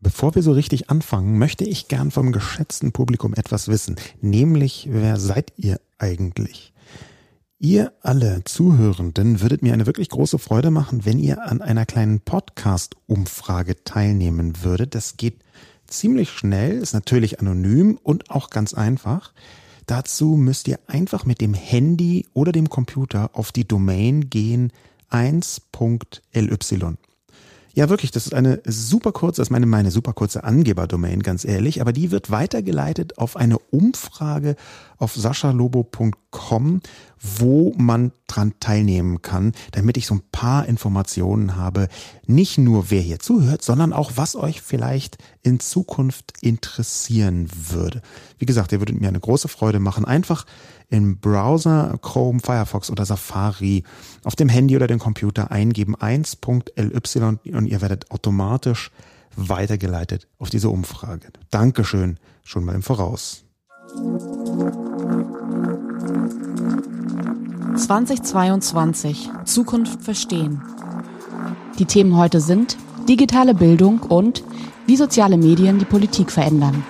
Bevor wir so richtig anfangen, möchte ich gern vom geschätzten Publikum etwas wissen, nämlich wer seid ihr eigentlich? Ihr alle Zuhörenden würdet mir eine wirklich große Freude machen, wenn ihr an einer kleinen Podcast-Umfrage teilnehmen würdet. Das geht ziemlich schnell, ist natürlich anonym und auch ganz einfach. Dazu müsst ihr einfach mit dem Handy oder dem Computer auf die Domain gehen 1.ly. Ja, wirklich, das ist eine super kurze, das ist meine, meine super kurze Angeberdomain, ganz ehrlich, aber die wird weitergeleitet auf eine Umfrage auf saschalobo.com, wo man dran teilnehmen kann, damit ich so ein paar Informationen habe, nicht nur wer hier zuhört, sondern auch was euch vielleicht in Zukunft interessieren würde. Wie gesagt, ihr würdet mir eine große Freude machen. Einfach im Browser Chrome, Firefox oder Safari auf dem Handy oder dem Computer eingeben 1.ly und ihr werdet automatisch weitergeleitet auf diese Umfrage. Dankeschön schon mal im Voraus. 2022 Zukunft verstehen. Die Themen heute sind digitale Bildung und wie soziale Medien die Politik verändern.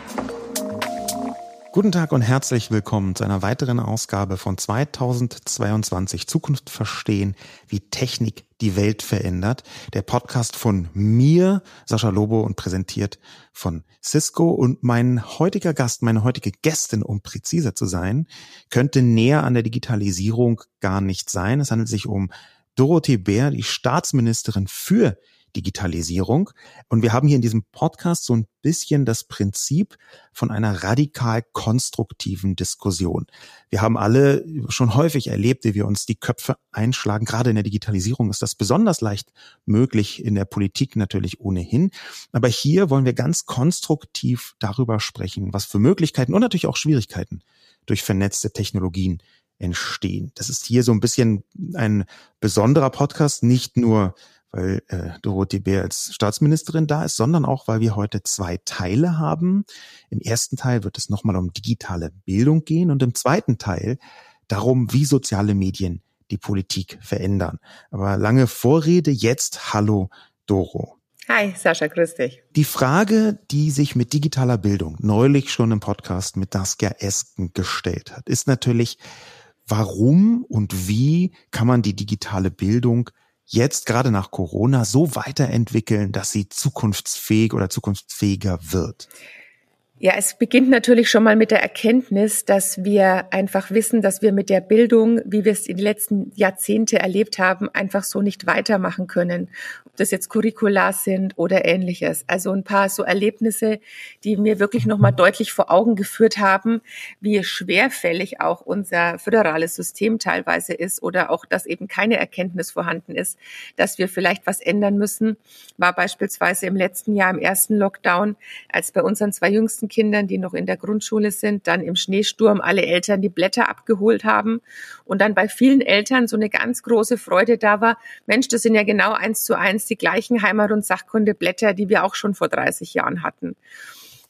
Guten Tag und herzlich willkommen zu einer weiteren Ausgabe von 2022 Zukunft verstehen, wie Technik die Welt verändert. Der Podcast von mir, Sascha Lobo und präsentiert von Cisco und mein heutiger Gast, meine heutige Gästin, um präziser zu sein, könnte näher an der Digitalisierung gar nicht sein. Es handelt sich um Dorothee Bär, die Staatsministerin für Digitalisierung. Und wir haben hier in diesem Podcast so ein bisschen das Prinzip von einer radikal konstruktiven Diskussion. Wir haben alle schon häufig erlebt, wie wir uns die Köpfe einschlagen. Gerade in der Digitalisierung ist das besonders leicht möglich, in der Politik natürlich ohnehin. Aber hier wollen wir ganz konstruktiv darüber sprechen, was für Möglichkeiten und natürlich auch Schwierigkeiten durch vernetzte Technologien entstehen. Das ist hier so ein bisschen ein besonderer Podcast, nicht nur weil äh, Dorothee Bär als Staatsministerin da ist, sondern auch, weil wir heute zwei Teile haben. Im ersten Teil wird es nochmal um digitale Bildung gehen und im zweiten Teil darum, wie soziale Medien die Politik verändern. Aber lange Vorrede, jetzt Hallo Doro. Hi, Sascha, grüß dich. Die Frage, die sich mit digitaler Bildung neulich schon im Podcast mit Saskia Esken gestellt hat, ist natürlich, warum und wie kann man die digitale Bildung jetzt gerade nach Corona so weiterentwickeln, dass sie zukunftsfähig oder zukunftsfähiger wird? Ja, es beginnt natürlich schon mal mit der Erkenntnis, dass wir einfach wissen, dass wir mit der Bildung, wie wir es in den letzten Jahrzehnte erlebt haben, einfach so nicht weitermachen können. Ob das jetzt Curricula sind oder ähnliches. Also ein paar so Erlebnisse, die mir wirklich nochmal deutlich vor Augen geführt haben, wie schwerfällig auch unser föderales System teilweise ist oder auch, dass eben keine Erkenntnis vorhanden ist, dass wir vielleicht was ändern müssen, war beispielsweise im letzten Jahr im ersten Lockdown, als bei unseren zwei jüngsten Kindern, die noch in der Grundschule sind, dann im Schneesturm alle Eltern die Blätter abgeholt haben und dann bei vielen Eltern so eine ganz große Freude da war. Mensch, das sind ja genau eins zu eins die gleichen Heimat- und Sachkundeblätter, die wir auch schon vor 30 Jahren hatten.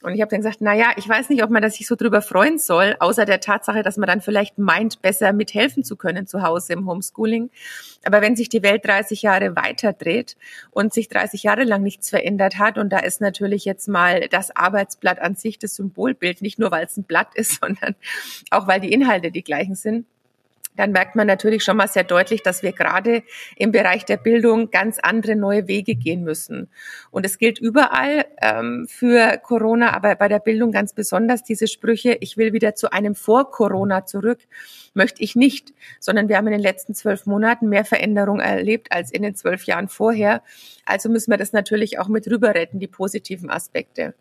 Und ich habe dann gesagt, na ja, ich weiß nicht, ob man das sich so drüber freuen soll, außer der Tatsache, dass man dann vielleicht meint, besser mithelfen zu können zu Hause im Homeschooling. Aber wenn sich die Welt 30 Jahre weiter dreht und sich 30 Jahre lang nichts verändert hat, und da ist natürlich jetzt mal das Arbeitsblatt an sich das Symbolbild, nicht nur weil es ein Blatt ist, sondern auch weil die Inhalte die gleichen sind, dann merkt man natürlich schon mal sehr deutlich, dass wir gerade im Bereich der Bildung ganz andere neue Wege gehen müssen. Und es gilt überall ähm, für Corona, aber bei der Bildung ganz besonders diese Sprüche, ich will wieder zu einem Vor-Corona zurück, möchte ich nicht, sondern wir haben in den letzten zwölf Monaten mehr Veränderung erlebt als in den zwölf Jahren vorher. Also müssen wir das natürlich auch mit rüber retten, die positiven Aspekte.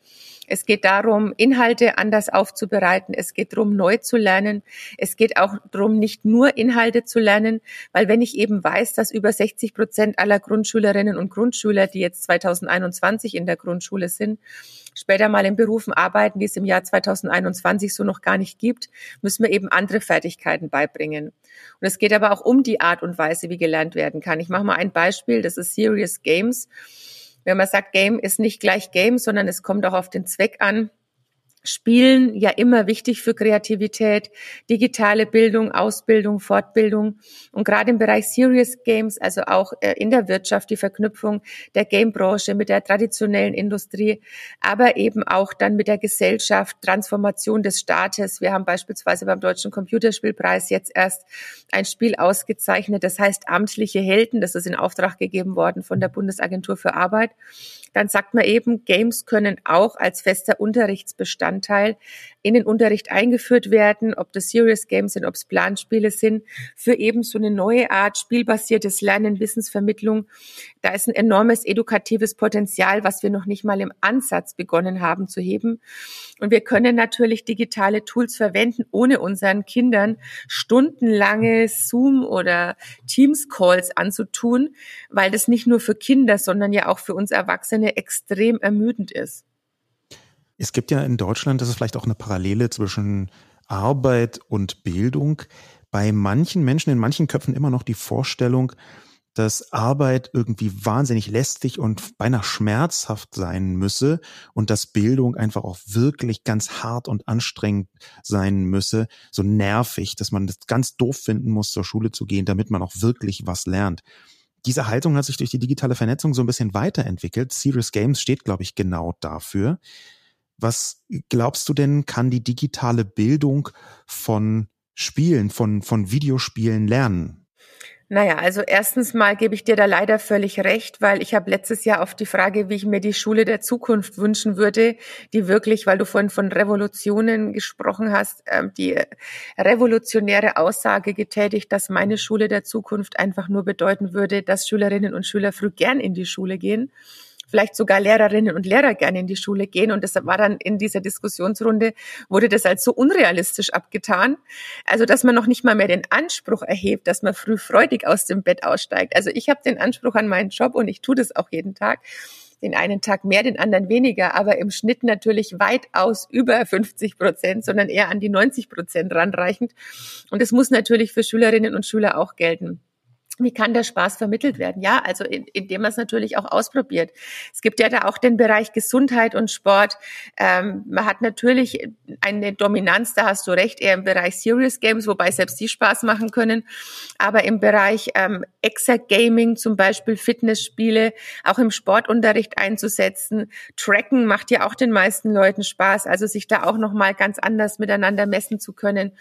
Es geht darum, Inhalte anders aufzubereiten. Es geht darum, neu zu lernen. Es geht auch darum, nicht nur Inhalte zu lernen, weil wenn ich eben weiß, dass über 60 Prozent aller Grundschülerinnen und Grundschüler, die jetzt 2021 in der Grundschule sind, später mal in Berufen arbeiten, die es im Jahr 2021 so noch gar nicht gibt, müssen wir eben andere Fertigkeiten beibringen. Und es geht aber auch um die Art und Weise, wie gelernt werden kann. Ich mache mal ein Beispiel, das ist Serious Games wenn man sagt, Game ist nicht gleich Game, sondern es kommt auch auf den Zweck an, Spielen ja immer wichtig für Kreativität, digitale Bildung, Ausbildung, Fortbildung. Und gerade im Bereich Serious Games, also auch äh, in der Wirtschaft die Verknüpfung der Gamebranche mit der traditionellen Industrie, aber eben auch dann mit der Gesellschaft, Transformation des Staates. Wir haben beispielsweise beim Deutschen Computerspielpreis jetzt erst ein Spiel ausgezeichnet, das heißt Amtliche Helden, das ist in Auftrag gegeben worden von der Bundesagentur für Arbeit dann sagt man eben, Games können auch als fester Unterrichtsbestandteil in den Unterricht eingeführt werden, ob das Serious Games sind, ob es Planspiele sind, für eben so eine neue Art spielbasiertes Lernen, Wissensvermittlung. Da ist ein enormes edukatives Potenzial, was wir noch nicht mal im Ansatz begonnen haben zu heben. Und wir können natürlich digitale Tools verwenden, ohne unseren Kindern stundenlange Zoom oder Teams Calls anzutun, weil das nicht nur für Kinder, sondern ja auch für uns Erwachsene extrem ermüdend ist. Es gibt ja in Deutschland, das ist vielleicht auch eine Parallele zwischen Arbeit und Bildung. Bei manchen Menschen, in manchen Köpfen immer noch die Vorstellung, dass Arbeit irgendwie wahnsinnig lästig und beinahe schmerzhaft sein müsse und dass Bildung einfach auch wirklich ganz hart und anstrengend sein müsse, so nervig, dass man das ganz doof finden muss, zur Schule zu gehen, damit man auch wirklich was lernt. Diese Haltung hat sich durch die digitale Vernetzung so ein bisschen weiterentwickelt. Serious Games steht, glaube ich, genau dafür. Was glaubst du denn, kann die digitale Bildung von Spielen, von, von Videospielen lernen? Naja, also erstens mal gebe ich dir da leider völlig recht, weil ich habe letztes Jahr auf die Frage, wie ich mir die Schule der Zukunft wünschen würde, die wirklich, weil du vorhin von Revolutionen gesprochen hast, ähm, die revolutionäre Aussage getätigt, dass meine Schule der Zukunft einfach nur bedeuten würde, dass Schülerinnen und Schüler früh gern in die Schule gehen vielleicht sogar Lehrerinnen und Lehrer gerne in die Schule gehen. Und deshalb war dann in dieser Diskussionsrunde, wurde das als so unrealistisch abgetan. Also, dass man noch nicht mal mehr den Anspruch erhebt, dass man früh freudig aus dem Bett aussteigt. Also ich habe den Anspruch an meinen Job und ich tue das auch jeden Tag den einen Tag mehr, den anderen weniger, aber im Schnitt natürlich weitaus über 50 Prozent, sondern eher an die 90 Prozent ranreichend. Und es muss natürlich für Schülerinnen und Schüler auch gelten. Wie kann der Spaß vermittelt werden? Ja, also in, indem man es natürlich auch ausprobiert. Es gibt ja da auch den Bereich Gesundheit und Sport. Ähm, man hat natürlich eine Dominanz, da hast du recht, eher im Bereich Serious Games, wobei selbst die Spaß machen können. Aber im Bereich ähm, Exergaming, zum Beispiel Fitnessspiele, auch im Sportunterricht einzusetzen. Tracken macht ja auch den meisten Leuten Spaß, also sich da auch nochmal ganz anders miteinander messen zu können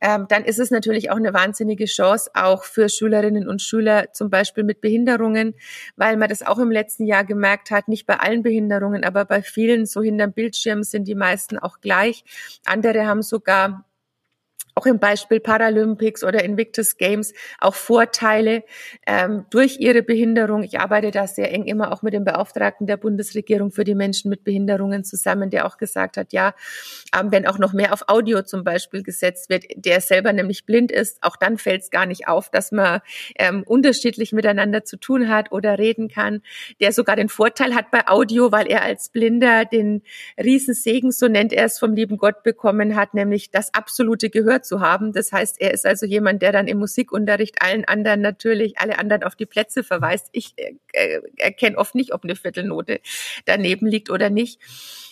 ähm, dann ist es natürlich auch eine wahnsinnige Chance, auch für Schülerinnen und Schüler zum Beispiel mit Behinderungen, weil man das auch im letzten Jahr gemerkt hat, nicht bei allen Behinderungen, aber bei vielen, so hinterm Bildschirm sind die meisten auch gleich. Andere haben sogar auch im Beispiel Paralympics oder Invictus Games auch Vorteile ähm, durch ihre Behinderung. Ich arbeite da sehr eng immer auch mit dem Beauftragten der Bundesregierung für die Menschen mit Behinderungen zusammen, der auch gesagt hat, ja, ähm, wenn auch noch mehr auf Audio zum Beispiel gesetzt wird, der selber nämlich blind ist, auch dann fällt es gar nicht auf, dass man ähm, unterschiedlich miteinander zu tun hat oder reden kann, der sogar den Vorteil hat bei Audio, weil er als Blinder den Riesensegen, so nennt er es, vom lieben Gott bekommen hat, nämlich das absolute Gehör zu haben. Das heißt, er ist also jemand, der dann im Musikunterricht allen anderen natürlich, alle anderen auf die Plätze verweist. Ich äh, erkenne oft nicht, ob eine Viertelnote daneben liegt oder nicht.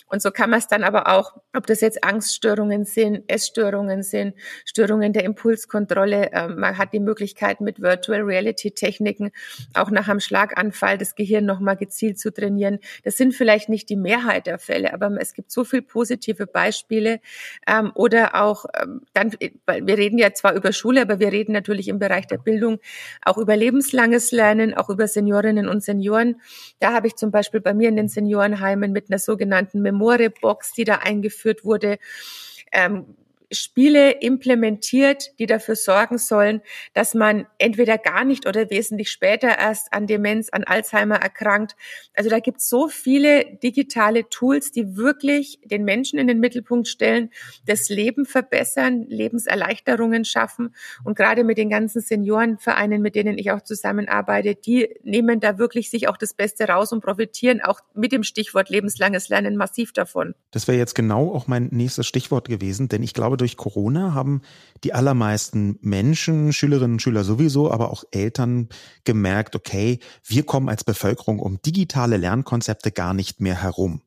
Und so kann man es dann aber auch, ob das jetzt Angststörungen sind, Essstörungen sind, Störungen der Impulskontrolle. Äh, man hat die Möglichkeit mit Virtual Reality Techniken auch nach einem Schlaganfall das Gehirn nochmal gezielt zu trainieren. Das sind vielleicht nicht die Mehrheit der Fälle, aber es gibt so viel positive Beispiele ähm, oder auch ähm, dann, wir reden ja zwar über Schule, aber wir reden natürlich im Bereich der Bildung auch über lebenslanges Lernen, auch über Seniorinnen und Senioren. Da habe ich zum Beispiel bei mir in den Seniorenheimen mit einer sogenannten Mem Memore-Box, die da eingeführt wurde, ähm, Spiele implementiert, die dafür sorgen sollen, dass man entweder gar nicht oder wesentlich später erst an Demenz, an Alzheimer erkrankt. Also da gibt es so viele digitale Tools, die wirklich den Menschen in den Mittelpunkt stellen, das Leben verbessern, Lebenserleichterungen schaffen. Und gerade mit den ganzen Seniorenvereinen, mit denen ich auch zusammenarbeite, die nehmen da wirklich sich auch das Beste raus und profitieren auch mit dem Stichwort lebenslanges Lernen massiv davon. Das wäre jetzt genau auch mein nächstes Stichwort gewesen, denn ich glaube, durch Corona haben die allermeisten Menschen, Schülerinnen und Schüler sowieso, aber auch Eltern gemerkt, okay, wir kommen als Bevölkerung um digitale Lernkonzepte gar nicht mehr herum.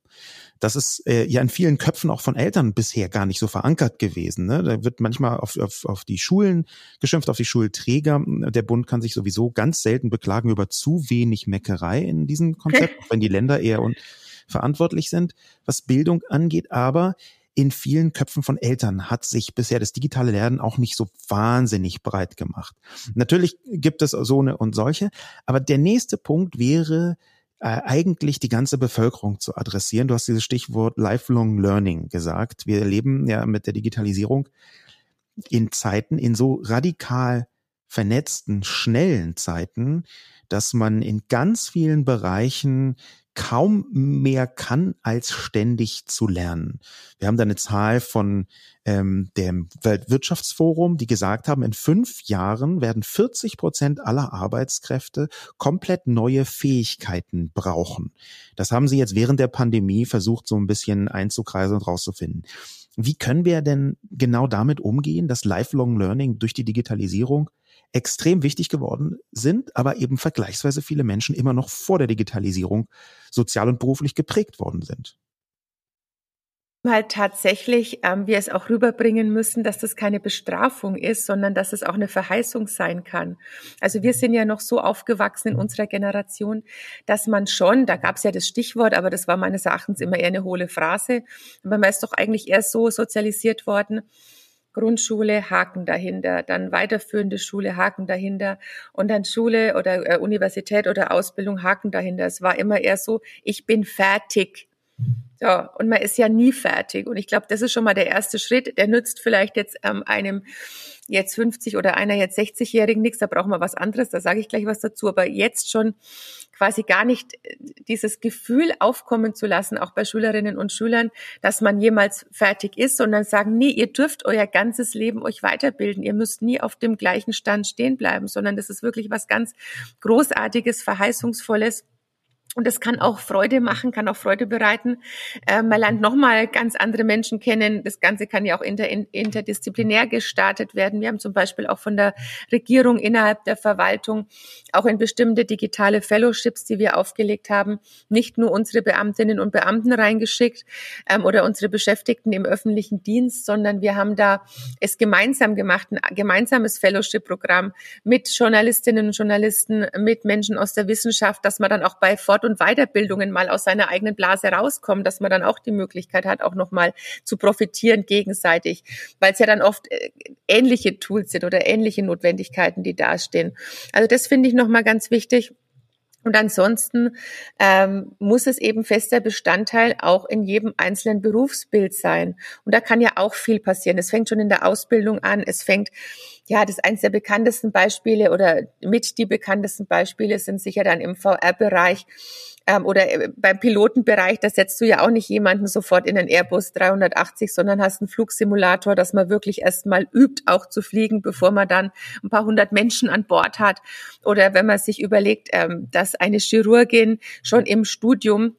Das ist äh, ja in vielen Köpfen auch von Eltern bisher gar nicht so verankert gewesen. Ne? Da wird manchmal auf, auf, auf die Schulen geschimpft, auf die Schulträger. Der Bund kann sich sowieso ganz selten beklagen über zu wenig Meckerei in diesem Konzept, wenn die Länder eher verantwortlich sind, was Bildung angeht. Aber in vielen Köpfen von Eltern hat sich bisher das digitale Lernen auch nicht so wahnsinnig breit gemacht. Natürlich gibt es so eine und solche, aber der nächste Punkt wäre äh, eigentlich die ganze Bevölkerung zu adressieren. Du hast dieses Stichwort Lifelong Learning gesagt. Wir leben ja mit der Digitalisierung in Zeiten, in so radikal vernetzten, schnellen Zeiten, dass man in ganz vielen Bereichen kaum mehr kann, als ständig zu lernen. Wir haben da eine Zahl von ähm, dem Weltwirtschaftsforum, die gesagt haben, in fünf Jahren werden 40 Prozent aller Arbeitskräfte komplett neue Fähigkeiten brauchen. Das haben sie jetzt während der Pandemie versucht, so ein bisschen einzukreisen und rauszufinden. Wie können wir denn genau damit umgehen, dass Lifelong Learning durch die Digitalisierung extrem wichtig geworden sind, aber eben vergleichsweise viele Menschen immer noch vor der Digitalisierung sozial und beruflich geprägt worden sind halt tatsächlich ähm, wir es auch rüberbringen müssen, dass das keine Bestrafung ist, sondern dass es auch eine Verheißung sein kann. Also wir sind ja noch so aufgewachsen in unserer Generation, dass man schon, da gab es ja das Stichwort, aber das war meines Erachtens immer eher eine hohle Phrase, aber man ist doch eigentlich eher so sozialisiert worden, Grundschule, Haken dahinter, dann weiterführende Schule, Haken dahinter und dann Schule oder äh, Universität oder Ausbildung, Haken dahinter. Es war immer eher so, ich bin fertig. Ja, und man ist ja nie fertig. Und ich glaube, das ist schon mal der erste Schritt. Der nützt vielleicht jetzt ähm, einem jetzt 50 oder einer jetzt 60-Jährigen nichts, da brauchen wir was anderes, da sage ich gleich was dazu. Aber jetzt schon quasi gar nicht äh, dieses Gefühl aufkommen zu lassen, auch bei Schülerinnen und Schülern, dass man jemals fertig ist, sondern sagen, nee, ihr dürft euer ganzes Leben euch weiterbilden. Ihr müsst nie auf dem gleichen Stand stehen bleiben, sondern das ist wirklich was ganz Großartiges, Verheißungsvolles und das kann auch Freude machen, kann auch Freude bereiten. Äh, man lernt nochmal ganz andere Menschen kennen. Das Ganze kann ja auch inter, interdisziplinär gestartet werden. Wir haben zum Beispiel auch von der Regierung innerhalb der Verwaltung auch in bestimmte digitale Fellowships, die wir aufgelegt haben, nicht nur unsere Beamtinnen und Beamten reingeschickt ähm, oder unsere Beschäftigten im öffentlichen Dienst, sondern wir haben da es gemeinsam gemacht, ein gemeinsames Fellowship-Programm mit Journalistinnen und Journalisten, mit Menschen aus der Wissenschaft, dass man dann auch bei Fort- und Weiterbildungen mal aus seiner eigenen Blase rauskommen, dass man dann auch die Möglichkeit hat, auch nochmal zu profitieren gegenseitig, weil es ja dann oft äh, ähnliche Tools sind oder ähnliche Notwendigkeiten, die dastehen. Also das finde ich nochmal ganz wichtig. Und ansonsten ähm, muss es eben fester Bestandteil auch in jedem einzelnen Berufsbild sein. Und da kann ja auch viel passieren. Es fängt schon in der Ausbildung an. Es fängt, ja, das eines der bekanntesten Beispiele oder mit die bekanntesten Beispiele sind sicher dann im VR-Bereich ähm, oder äh, beim Pilotenbereich, da setzt du ja auch nicht jemanden sofort in den Airbus 380, sondern hast einen Flugsimulator, dass man wirklich erstmal übt, auch zu fliegen, bevor man dann ein paar hundert Menschen an Bord hat. Oder wenn man sich überlegt, ähm, dass eine Chirurgin schon im Studium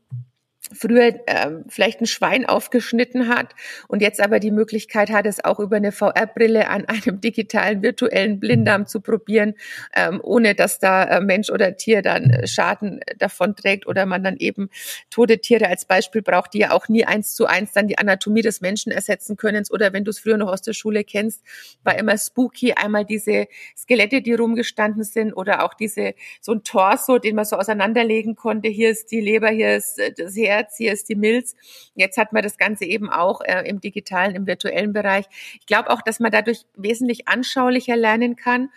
früher ähm, vielleicht ein Schwein aufgeschnitten hat und jetzt aber die Möglichkeit hat, es auch über eine VR-Brille an einem digitalen virtuellen Blinddarm zu probieren, ähm, ohne dass da äh, Mensch oder Tier dann äh, Schaden davon trägt oder man dann eben tote Tiere als Beispiel braucht, die ja auch nie eins zu eins dann die Anatomie des Menschen ersetzen können. Oder wenn du es früher noch aus der Schule kennst, war immer spooky, einmal diese Skelette, die rumgestanden sind oder auch diese so ein Torso, den man so auseinanderlegen konnte. Hier ist die Leber, hier ist äh, das Herz Herz, hier ist die Milz. Jetzt hat man das Ganze eben auch äh, im digitalen, im virtuellen Bereich. Ich glaube auch, dass man dadurch wesentlich anschaulicher lernen kann.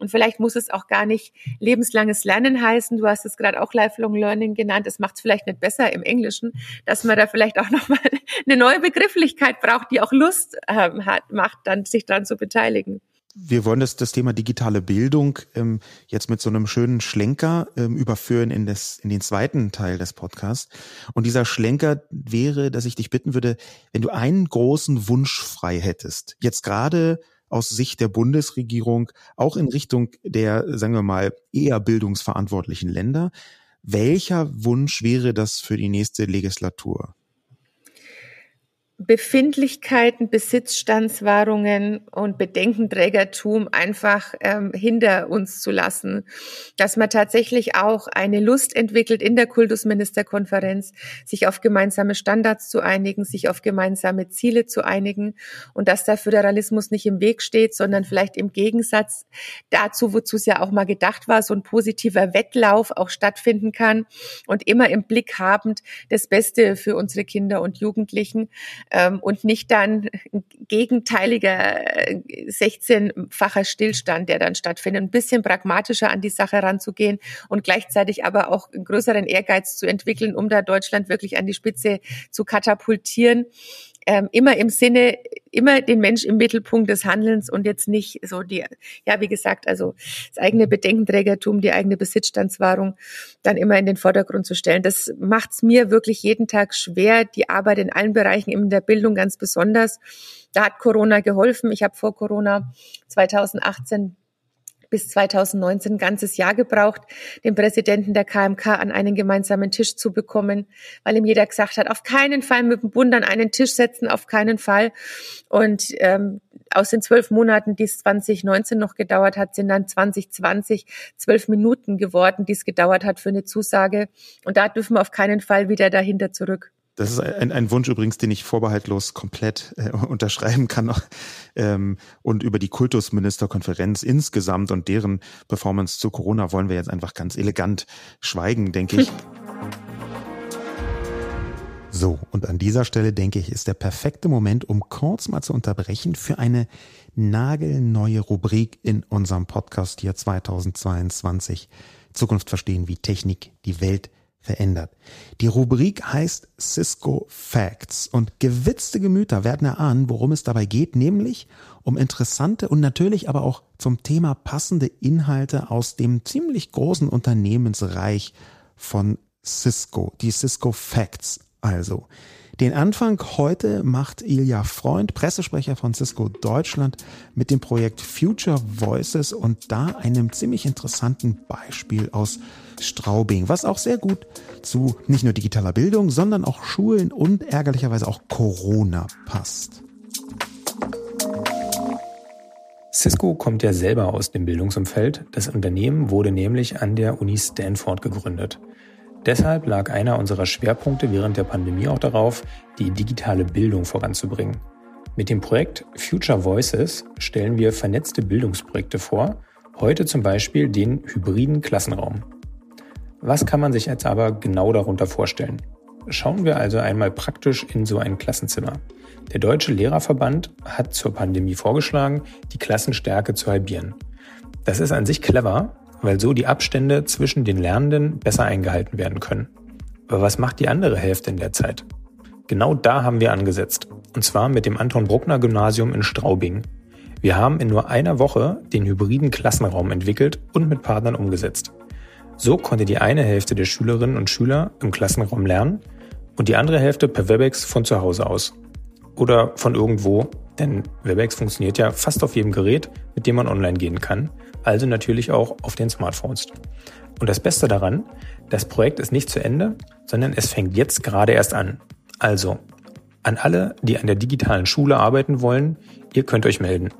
Und vielleicht muss es auch gar nicht lebenslanges Lernen heißen. Du hast es gerade auch Lifelong Learning genannt. Das macht es vielleicht nicht besser im Englischen, dass man da vielleicht auch nochmal eine neue Begrifflichkeit braucht, die auch Lust ähm, hat, macht, dann sich daran zu beteiligen wir wollen das, das Thema digitale Bildung ähm, jetzt mit so einem schönen Schlenker ähm, überführen in, das, in den zweiten Teil des Podcasts. Und dieser Schlenker wäre, dass ich dich bitten würde, wenn du einen großen Wunsch frei hättest, jetzt gerade aus Sicht der Bundesregierung, auch in Richtung der, sagen wir mal, eher bildungsverantwortlichen Länder, welcher Wunsch wäre das für die nächste Legislatur? Befindlichkeiten, Besitzstandswahrungen und Bedenkenträgertum einfach ähm, hinter uns zu lassen. Dass man tatsächlich auch eine Lust entwickelt in der Kultusministerkonferenz, sich auf gemeinsame Standards zu einigen, sich auf gemeinsame Ziele zu einigen und dass der Föderalismus nicht im Weg steht, sondern vielleicht im Gegensatz dazu, wozu es ja auch mal gedacht war, so ein positiver Wettlauf auch stattfinden kann und immer im Blick habend das Beste für unsere Kinder und Jugendlichen ähm, und nicht dann gegenteiliger 16-facher äh, Stillstand, der dann stattfindet. Ein bisschen pragmatischer an die Sache ranzugehen und gleichzeitig aber auch größeren Ehrgeiz zu entwickeln, um da Deutschland wirklich an die Spitze zu katapultieren ähm, immer im Sinne, immer den Mensch im Mittelpunkt des Handelns und jetzt nicht so die, ja, wie gesagt, also das eigene Bedenkenträgertum, die eigene Besitzstandswahrung dann immer in den Vordergrund zu stellen. Das macht es mir wirklich jeden Tag schwer, die Arbeit in allen Bereichen, in der Bildung ganz besonders. Da hat Corona geholfen. Ich habe vor Corona 2018 bis 2019 ein ganzes Jahr gebraucht, den Präsidenten der KMK an einen gemeinsamen Tisch zu bekommen, weil ihm jeder gesagt hat, auf keinen Fall mit dem Bund an einen Tisch setzen, auf keinen Fall. Und ähm, aus den zwölf Monaten, die es 2019 noch gedauert hat, sind dann 2020 zwölf Minuten geworden, die es gedauert hat für eine Zusage. Und da dürfen wir auf keinen Fall wieder dahinter zurück. Das ist ein, ein Wunsch übrigens, den ich vorbehaltlos komplett äh, unterschreiben kann. Ähm, und über die Kultusministerkonferenz insgesamt und deren Performance zu Corona wollen wir jetzt einfach ganz elegant schweigen, denke ich. So, und an dieser Stelle denke ich, ist der perfekte Moment, um kurz mal zu unterbrechen für eine nagelneue Rubrik in unserem Podcast hier 2022. Zukunft verstehen, wie Technik die Welt verändert. Die Rubrik heißt Cisco Facts und gewitzte Gemüter werden erahnen, worum es dabei geht, nämlich um interessante und natürlich aber auch zum Thema passende Inhalte aus dem ziemlich großen Unternehmensreich von Cisco, die Cisco Facts also. Den Anfang heute macht Ilja Freund, Pressesprecher von Cisco Deutschland, mit dem Projekt Future Voices und da einem ziemlich interessanten Beispiel aus Straubing, was auch sehr gut zu nicht nur digitaler Bildung, sondern auch Schulen und ärgerlicherweise auch Corona passt. Cisco kommt ja selber aus dem Bildungsumfeld. Das Unternehmen wurde nämlich an der Uni Stanford gegründet. Deshalb lag einer unserer Schwerpunkte während der Pandemie auch darauf, die digitale Bildung voranzubringen. Mit dem Projekt Future Voices stellen wir vernetzte Bildungsprojekte vor, heute zum Beispiel den hybriden Klassenraum. Was kann man sich jetzt aber genau darunter vorstellen? Schauen wir also einmal praktisch in so ein Klassenzimmer. Der Deutsche Lehrerverband hat zur Pandemie vorgeschlagen, die Klassenstärke zu halbieren. Das ist an sich clever, weil so die Abstände zwischen den Lernenden besser eingehalten werden können. Aber was macht die andere Hälfte in der Zeit? Genau da haben wir angesetzt. Und zwar mit dem Anton Bruckner Gymnasium in Straubing. Wir haben in nur einer Woche den hybriden Klassenraum entwickelt und mit Partnern umgesetzt. So konnte die eine Hälfte der Schülerinnen und Schüler im Klassenraum lernen und die andere Hälfte per Webex von zu Hause aus. Oder von irgendwo, denn Webex funktioniert ja fast auf jedem Gerät, mit dem man online gehen kann also natürlich auch auf den Smartphones. Und das Beste daran, das Projekt ist nicht zu Ende, sondern es fängt jetzt gerade erst an. Also, an alle, die an der digitalen Schule arbeiten wollen, ihr könnt euch melden.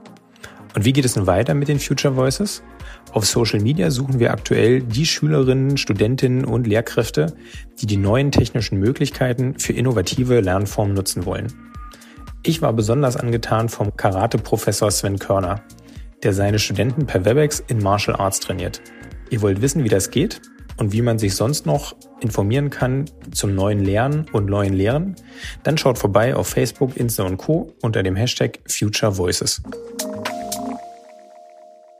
Und wie geht es nun weiter mit den Future Voices? Auf Social Media suchen wir aktuell die Schülerinnen, Studentinnen und Lehrkräfte, die die neuen technischen Möglichkeiten für innovative Lernformen nutzen wollen. Ich war besonders angetan vom Karate-Professor Sven Körner der seine Studenten per Webex in Martial Arts trainiert. Ihr wollt wissen, wie das geht und wie man sich sonst noch informieren kann zum neuen Lernen und neuen Lehren? Dann schaut vorbei auf Facebook, Insta und Co. unter dem Hashtag Future Voices.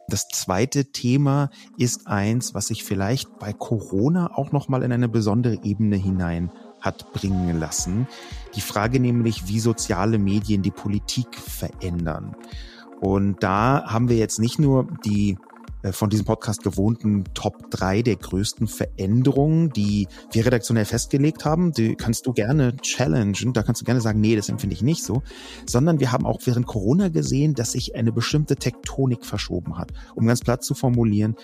Das zweite Thema ist eins, was sich vielleicht bei Corona auch noch mal in eine besondere Ebene hinein hat bringen lassen. Die Frage nämlich, wie soziale Medien die Politik verändern. Und da haben wir jetzt nicht nur die von diesem Podcast gewohnten Top 3 der größten Veränderungen, die wir redaktionell festgelegt haben. Die kannst du gerne challengen. Da kannst du gerne sagen, nee, das empfinde ich nicht so. Sondern wir haben auch während Corona gesehen, dass sich eine bestimmte Tektonik verschoben hat. Um ganz platt zu formulieren,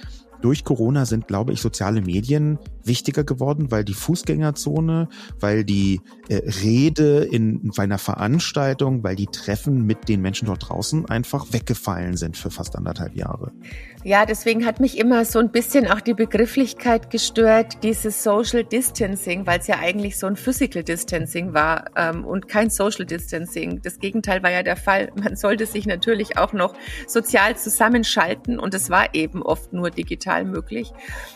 durch Corona sind, glaube ich, soziale Medien wichtiger geworden, weil die Fußgängerzone, weil die äh, Rede in, in einer Veranstaltung, weil die Treffen mit den Menschen dort draußen einfach weggefallen sind für fast anderthalb Jahre. Ja, deswegen hat mich immer so ein bisschen auch die Begrifflichkeit gestört, dieses Social Distancing, weil es ja eigentlich so ein Physical Distancing war ähm, und kein Social Distancing. Das Gegenteil war ja der Fall. Man sollte sich natürlich auch noch sozial zusammenschalten und es war eben oft nur digital möglich.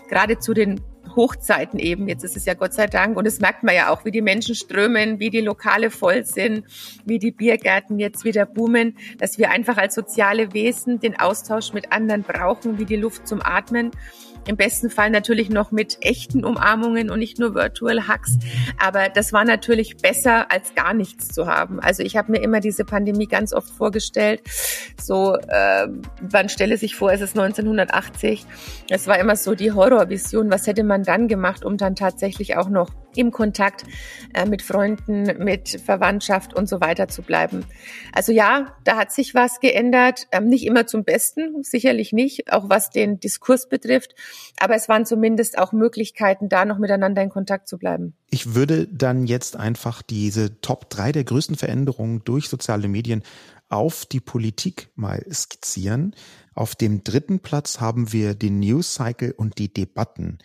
Gerade zu den Hochzeiten eben. Jetzt ist es ja Gott sei Dank. Und das merkt man ja auch, wie die Menschen strömen, wie die Lokale voll sind, wie die Biergärten jetzt wieder boomen, dass wir einfach als soziale Wesen den Austausch mit anderen brauchen, wie die Luft zum Atmen. Im besten Fall natürlich noch mit echten Umarmungen und nicht nur Virtual Hugs. Aber das war natürlich besser, als gar nichts zu haben. Also ich habe mir immer diese Pandemie ganz oft vorgestellt. So, äh, man stelle sich vor, es ist 1980. Es war immer so die Horrorvision. Was hätte man dann gemacht, um dann tatsächlich auch noch im Kontakt äh, mit Freunden, mit Verwandtschaft und so weiter zu bleiben. Also ja, da hat sich was geändert. Ähm, nicht immer zum Besten, sicherlich nicht, auch was den Diskurs betrifft. Aber es waren zumindest auch Möglichkeiten, da noch miteinander in Kontakt zu bleiben. Ich würde dann jetzt einfach diese Top drei der größten Veränderungen durch soziale Medien auf die Politik mal skizzieren. Auf dem dritten Platz haben wir den News Cycle und die Debatten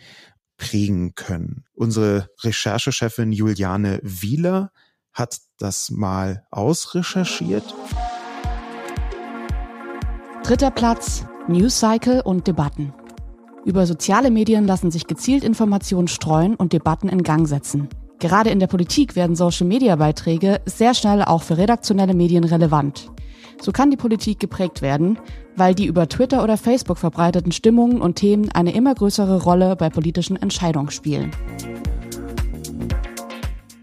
prägen können. Unsere Recherchechefin Juliane Wieler hat das mal ausrecherchiert. Dritter Platz, News Cycle und Debatten. Über soziale Medien lassen sich gezielt Informationen streuen und Debatten in Gang setzen. Gerade in der Politik werden Social-Media-Beiträge sehr schnell auch für redaktionelle Medien relevant. So kann die Politik geprägt werden, weil die über Twitter oder Facebook verbreiteten Stimmungen und Themen eine immer größere Rolle bei politischen Entscheidungen spielen.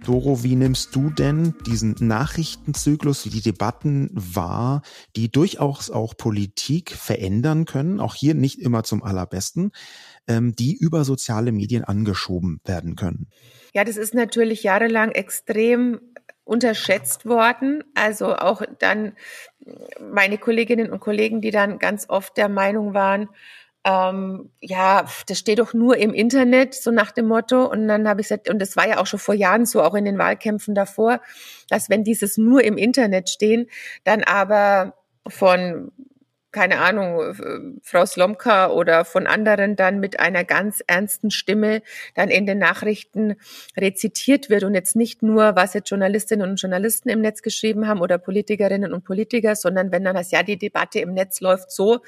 Doro, wie nimmst du denn diesen Nachrichtenzyklus, die Debatten wahr, die durchaus auch Politik verändern können, auch hier nicht immer zum allerbesten, ähm, die über soziale Medien angeschoben werden können? Ja, das ist natürlich jahrelang extrem unterschätzt worden. Also auch dann meine Kolleginnen und Kollegen, die dann ganz oft der Meinung waren, ähm, ja, das steht doch nur im Internet, so nach dem Motto. Und dann habe ich gesagt, und das war ja auch schon vor Jahren so, auch in den Wahlkämpfen davor, dass wenn dieses nur im Internet stehen, dann aber von keine Ahnung, Frau Slomka oder von anderen dann mit einer ganz ernsten Stimme dann in den Nachrichten rezitiert wird und jetzt nicht nur, was jetzt Journalistinnen und Journalisten im Netz geschrieben haben oder Politikerinnen und Politiker, sondern wenn dann heißt, ja, die Debatte im Netz läuft so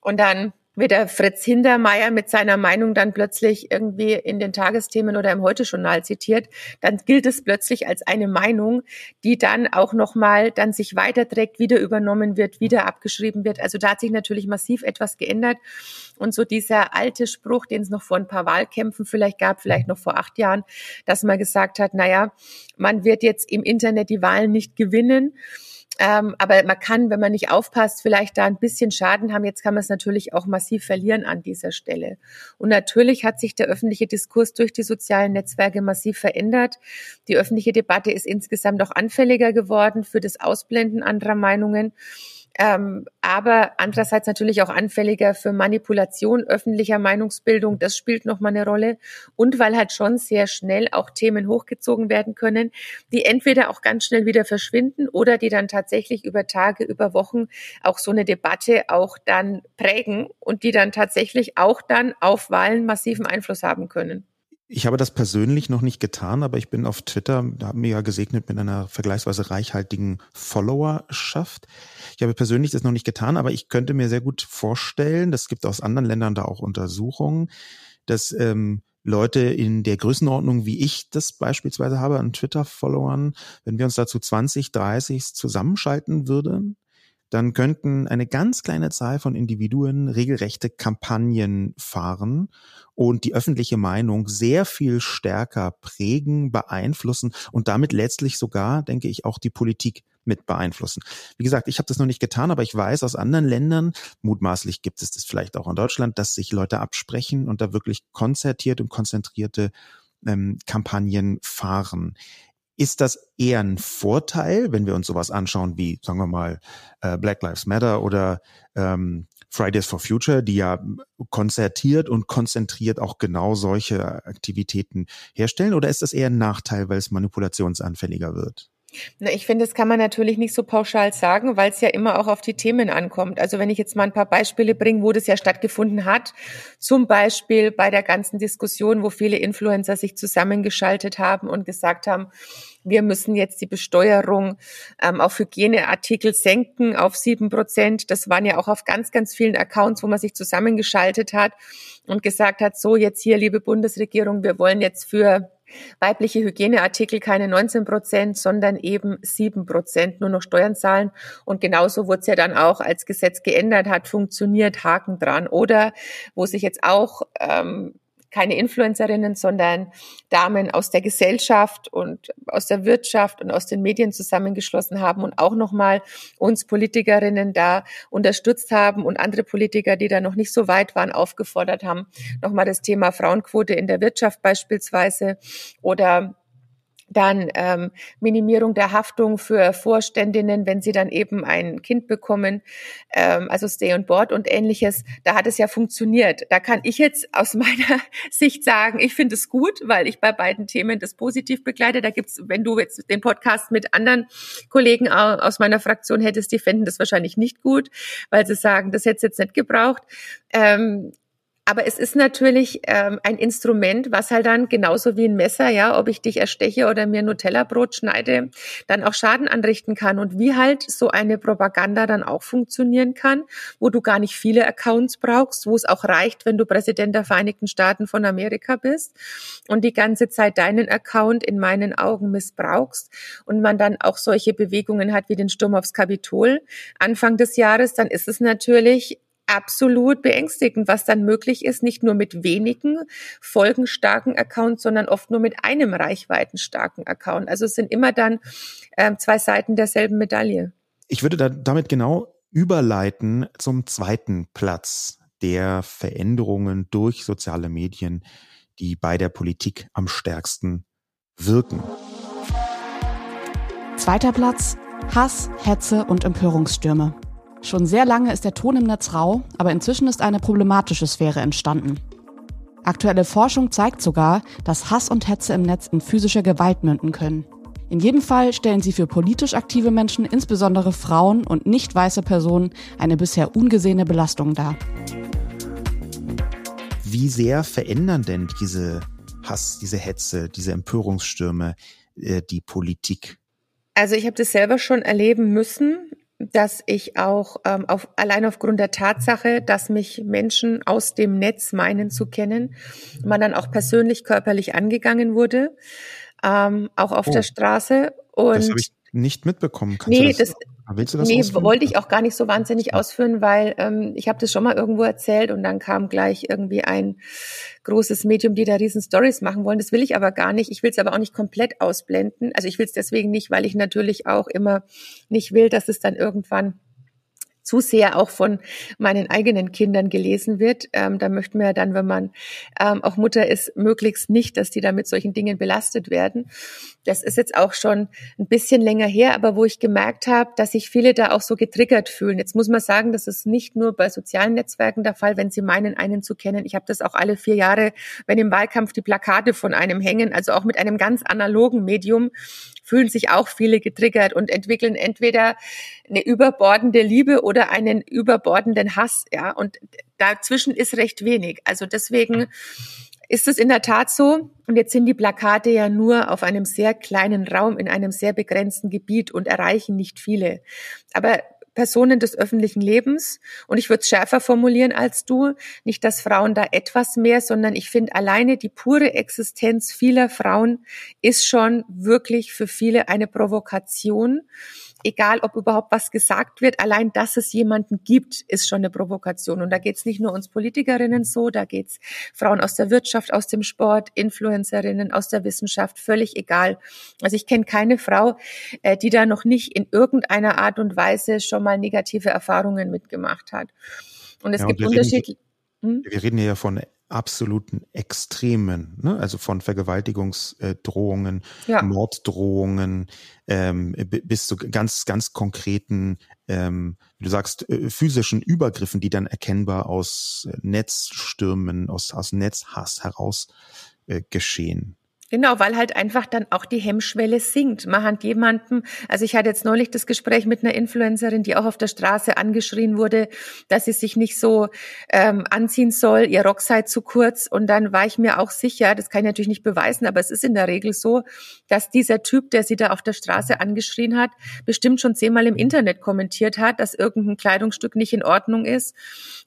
und dann wird der Fritz Hintermeier mit seiner Meinung dann plötzlich irgendwie in den Tagesthemen oder im Heute-Journal zitiert, dann gilt es plötzlich als eine Meinung, die dann auch nochmal dann sich weiterträgt, wieder übernommen wird, wieder abgeschrieben wird. Also da hat sich natürlich massiv etwas geändert. Und so dieser alte Spruch, den es noch vor ein paar Wahlkämpfen vielleicht gab, vielleicht noch vor acht Jahren, dass man gesagt hat, naja, man wird jetzt im Internet die Wahlen nicht gewinnen. Ähm, aber man kann, wenn man nicht aufpasst, vielleicht da ein bisschen Schaden haben. Jetzt kann man es natürlich auch massiv verlieren an dieser Stelle. Und natürlich hat sich der öffentliche Diskurs durch die sozialen Netzwerke massiv verändert. Die öffentliche Debatte ist insgesamt auch anfälliger geworden für das Ausblenden anderer Meinungen ähm, aber andererseits natürlich auch anfälliger für Manipulation öffentlicher Meinungsbildung. Das spielt nochmal eine Rolle. Und weil halt schon sehr schnell auch Themen hochgezogen werden können, die entweder auch ganz schnell wieder verschwinden oder die dann tatsächlich über Tage, über Wochen auch so eine Debatte auch dann prägen und die dann tatsächlich auch dann auf Wahlen massiven Einfluss haben können. Ich habe das persönlich noch nicht getan, aber ich bin auf Twitter, da haben wir ja gesegnet mit einer vergleichsweise reichhaltigen Followerschaft. Ich habe persönlich das noch nicht getan, aber ich könnte mir sehr gut vorstellen, das gibt aus anderen Ländern da auch Untersuchungen, dass ähm, Leute in der Größenordnung, wie ich das beispielsweise habe an Twitter-Followern, wenn wir uns dazu 20, 30 zusammenschalten würden, dann könnten eine ganz kleine Zahl von Individuen regelrechte Kampagnen fahren und die öffentliche Meinung sehr viel stärker prägen, beeinflussen und damit letztlich sogar, denke ich, auch die Politik mit beeinflussen. Wie gesagt, ich habe das noch nicht getan, aber ich weiß aus anderen Ländern, mutmaßlich gibt es das vielleicht auch in Deutschland, dass sich Leute absprechen und da wirklich konzertiert und konzentrierte ähm, Kampagnen fahren. Ist das eher ein Vorteil, wenn wir uns sowas anschauen wie, sagen wir mal, äh, Black Lives Matter oder ähm, Fridays for Future, die ja konzertiert und konzentriert auch genau solche Aktivitäten herstellen? Oder ist das eher ein Nachteil, weil es manipulationsanfälliger wird? Na, ich finde, das kann man natürlich nicht so pauschal sagen, weil es ja immer auch auf die Themen ankommt. Also wenn ich jetzt mal ein paar Beispiele bringe, wo das ja stattgefunden hat, zum Beispiel bei der ganzen Diskussion, wo viele Influencer sich zusammengeschaltet haben und gesagt haben, wir müssen jetzt die Besteuerung ähm, auf Hygieneartikel senken auf sieben Prozent. Das waren ja auch auf ganz, ganz vielen Accounts, wo man sich zusammengeschaltet hat und gesagt hat, so jetzt hier, liebe Bundesregierung, wir wollen jetzt für weibliche Hygieneartikel keine 19 Prozent, sondern eben sieben Prozent nur noch Steuern zahlen. Und genauso wurde es ja dann auch als Gesetz geändert hat, funktioniert, Haken dran. Oder wo sich jetzt auch ähm, keine Influencerinnen, sondern Damen aus der Gesellschaft und aus der Wirtschaft und aus den Medien zusammengeschlossen haben und auch nochmal uns Politikerinnen da unterstützt haben und andere Politiker, die da noch nicht so weit waren, aufgefordert haben, nochmal das Thema Frauenquote in der Wirtschaft beispielsweise oder dann ähm, Minimierung der Haftung für Vorständinnen, wenn sie dann eben ein Kind bekommen, ähm, also Stay on Board und ähnliches. Da hat es ja funktioniert. Da kann ich jetzt aus meiner Sicht sagen, ich finde es gut, weil ich bei beiden Themen das positiv begleite. Da gibt's, wenn du jetzt den Podcast mit anderen Kollegen aus meiner Fraktion hättest, die fänden das wahrscheinlich nicht gut, weil sie sagen, das hätte es jetzt nicht gebraucht. Ähm, aber es ist natürlich ähm, ein Instrument, was halt dann genauso wie ein Messer, ja, ob ich dich ersteche oder mir Nutella-Brot schneide, dann auch Schaden anrichten kann. Und wie halt so eine Propaganda dann auch funktionieren kann, wo du gar nicht viele Accounts brauchst, wo es auch reicht, wenn du Präsident der Vereinigten Staaten von Amerika bist und die ganze Zeit deinen Account in meinen Augen missbrauchst und man dann auch solche Bewegungen hat wie den Sturm aufs Kapitol Anfang des Jahres, dann ist es natürlich absolut beängstigend, was dann möglich ist, nicht nur mit wenigen folgenstarken Accounts, sondern oft nur mit einem reichweitenstarken Account. Also es sind immer dann äh, zwei Seiten derselben Medaille. Ich würde da damit genau überleiten zum zweiten Platz der Veränderungen durch soziale Medien, die bei der Politik am stärksten wirken. Zweiter Platz Hass, Hetze und Empörungsstürme. Schon sehr lange ist der Ton im Netz rau, aber inzwischen ist eine problematische Sphäre entstanden. Aktuelle Forschung zeigt sogar, dass Hass und Hetze im Netz in physische Gewalt münden können. In jedem Fall stellen sie für politisch aktive Menschen, insbesondere Frauen und nicht weiße Personen, eine bisher ungesehene Belastung dar. Wie sehr verändern denn diese Hass, diese Hetze, diese Empörungsstürme äh, die Politik? Also ich habe das selber schon erleben müssen dass ich auch ähm, auf, allein aufgrund der Tatsache, dass mich Menschen aus dem Netz meinen zu kennen, man dann auch persönlich körperlich angegangen wurde, ähm, auch auf oh, der Straße. Und das habe ich nicht mitbekommen. Kannst nee, das, das Willst du das nee, ausführen? wollte ich auch gar nicht so wahnsinnig ausführen, weil ähm, ich habe das schon mal irgendwo erzählt und dann kam gleich irgendwie ein großes Medium, die da riesen Stories machen wollen. Das will ich aber gar nicht. Ich will es aber auch nicht komplett ausblenden. Also ich will es deswegen nicht, weil ich natürlich auch immer nicht will, dass es dann irgendwann zu sehr auch von meinen eigenen Kindern gelesen wird. Ähm, da möchten wir ja dann, wenn man ähm, auch Mutter ist, möglichst nicht, dass die da mit solchen Dingen belastet werden. Das ist jetzt auch schon ein bisschen länger her, aber wo ich gemerkt habe, dass sich viele da auch so getriggert fühlen. Jetzt muss man sagen, das ist nicht nur bei sozialen Netzwerken der Fall, wenn sie meinen, einen zu kennen. Ich habe das auch alle vier Jahre, wenn im Wahlkampf die Plakate von einem hängen, also auch mit einem ganz analogen Medium, fühlen sich auch viele getriggert und entwickeln entweder eine überbordende Liebe oder einen überbordenden Hass, ja. Und dazwischen ist recht wenig. Also deswegen ist es in der Tat so. Und jetzt sind die Plakate ja nur auf einem sehr kleinen Raum in einem sehr begrenzten Gebiet und erreichen nicht viele. Aber Personen des öffentlichen Lebens. Und ich würde es schärfer formulieren als du. Nicht, dass Frauen da etwas mehr, sondern ich finde alleine die pure Existenz vieler Frauen ist schon wirklich für viele eine Provokation egal ob überhaupt was gesagt wird, allein, dass es jemanden gibt, ist schon eine Provokation. Und da geht es nicht nur uns Politikerinnen so, da geht es Frauen aus der Wirtschaft, aus dem Sport, Influencerinnen, aus der Wissenschaft, völlig egal. Also ich kenne keine Frau, äh, die da noch nicht in irgendeiner Art und Weise schon mal negative Erfahrungen mitgemacht hat. Und es ja, gibt unterschiedliche. Hm? Wir reden ja von absoluten Extremen, ne? also von Vergewaltigungsdrohungen, ja. Morddrohungen ähm, bis zu ganz, ganz konkreten ähm, wie du sagst, äh, physischen Übergriffen, die dann erkennbar aus Netzstürmen, aus, aus Netzhass heraus äh, geschehen. Genau, weil halt einfach dann auch die Hemmschwelle sinkt. Man hat jemanden, also ich hatte jetzt neulich das Gespräch mit einer Influencerin, die auch auf der Straße angeschrien wurde, dass sie sich nicht so ähm, anziehen soll, ihr Rock sei zu kurz. Und dann war ich mir auch sicher, das kann ich natürlich nicht beweisen, aber es ist in der Regel so, dass dieser Typ, der sie da auf der Straße angeschrien hat, bestimmt schon zehnmal im Internet kommentiert hat, dass irgendein Kleidungsstück nicht in Ordnung ist.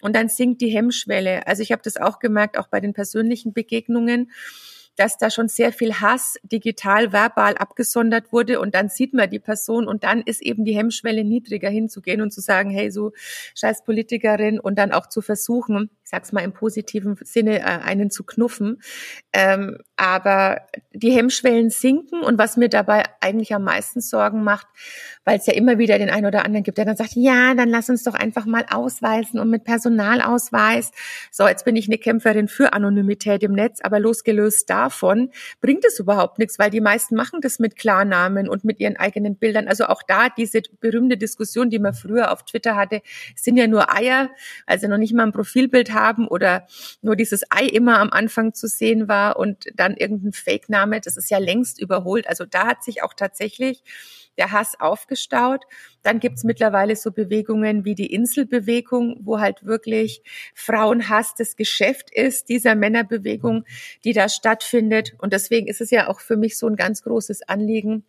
Und dann sinkt die Hemmschwelle. Also ich habe das auch gemerkt, auch bei den persönlichen Begegnungen dass da schon sehr viel Hass digital, verbal abgesondert wurde und dann sieht man die Person und dann ist eben die Hemmschwelle niedriger hinzugehen und zu sagen, hey, so scheiß Politikerin und dann auch zu versuchen, ich sag's mal im positiven Sinne, äh, einen zu knuffen. Ähm, aber die Hemmschwellen sinken und was mir dabei eigentlich am meisten Sorgen macht, weil es ja immer wieder den einen oder anderen gibt, der dann sagt, ja, dann lass uns doch einfach mal ausweisen und mit Personalausweis. So, jetzt bin ich eine Kämpferin für Anonymität im Netz, aber losgelöst davon bringt es überhaupt nichts, weil die meisten machen das mit Klarnamen und mit ihren eigenen Bildern. Also auch da diese berühmte Diskussion, die man früher auf Twitter hatte, sind ja nur Eier, also noch nicht mal ein Profilbild haben oder nur dieses Ei immer am Anfang zu sehen war und dann irgendein Fake-Name, das ist ja längst überholt. Also da hat sich auch tatsächlich der Hass aufgestaut. Dann gibt's mittlerweile so Bewegungen wie die Inselbewegung, wo halt wirklich Frauenhass das Geschäft ist, dieser Männerbewegung, die da stattfindet. Und deswegen ist es ja auch für mich so ein ganz großes Anliegen,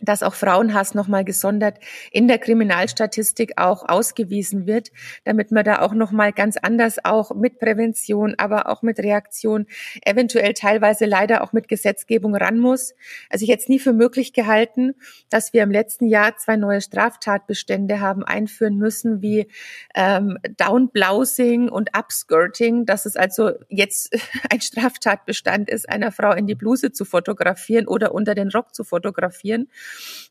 dass auch Frauenhass nochmal gesondert in der Kriminalstatistik auch ausgewiesen wird, damit man da auch nochmal ganz anders auch mit Prävention, aber auch mit Reaktion, eventuell teilweise leider auch mit Gesetzgebung ran muss. Also ich hätte es nie für möglich gehalten, dass wir im letzten Jahr zwei neue Straftatbestände haben einführen müssen, wie ähm, Downblousing und Upskirting, dass es also jetzt ein Straftatbestand ist, einer Frau in die Bluse zu fotografieren oder unter den Rock zu fotografieren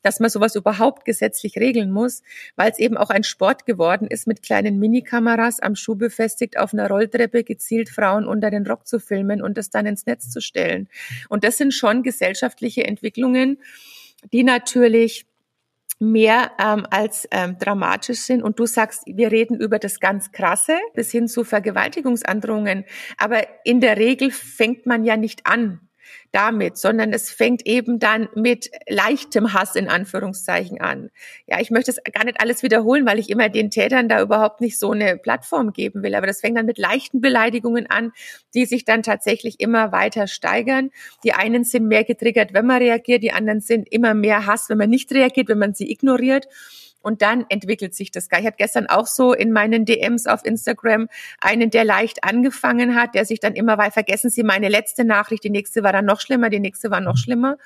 dass man sowas überhaupt gesetzlich regeln muss, weil es eben auch ein Sport geworden ist, mit kleinen Minikameras am Schuh befestigt auf einer Rolltreppe gezielt Frauen unter den Rock zu filmen und das dann ins Netz zu stellen. Und das sind schon gesellschaftliche Entwicklungen, die natürlich mehr ähm, als ähm, dramatisch sind. Und du sagst, wir reden über das ganz Krasse bis hin zu Vergewaltigungsandrohungen. Aber in der Regel fängt man ja nicht an damit, sondern es fängt eben dann mit leichtem Hass in Anführungszeichen an. Ja, ich möchte es gar nicht alles wiederholen, weil ich immer den Tätern da überhaupt nicht so eine Plattform geben will. Aber das fängt dann mit leichten Beleidigungen an, die sich dann tatsächlich immer weiter steigern. Die einen sind mehr getriggert, wenn man reagiert, die anderen sind immer mehr Hass, wenn man nicht reagiert, wenn man sie ignoriert. Und dann entwickelt sich das. Ich hatte gestern auch so in meinen DMs auf Instagram einen, der leicht angefangen hat, der sich dann immer, weil vergessen Sie meine letzte Nachricht, die nächste war dann noch schlimmer, die nächste war noch schlimmer.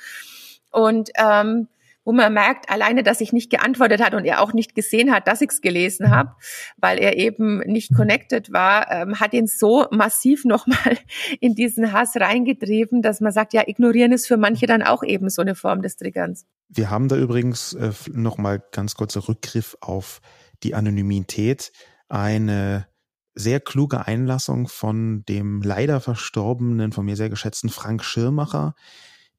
Und ähm, wo man merkt, alleine, dass ich nicht geantwortet hat und er auch nicht gesehen hat, dass ich es gelesen habe, weil er eben nicht connected war, ähm, hat ihn so massiv nochmal in diesen Hass reingetrieben, dass man sagt, ja, ignorieren ist für manche dann auch eben so eine Form des Triggerns. Wir haben da übrigens äh, nochmal ganz kurzer Rückgriff auf die Anonymität. Eine sehr kluge Einlassung von dem leider verstorbenen, von mir sehr geschätzten Frank Schirmacher,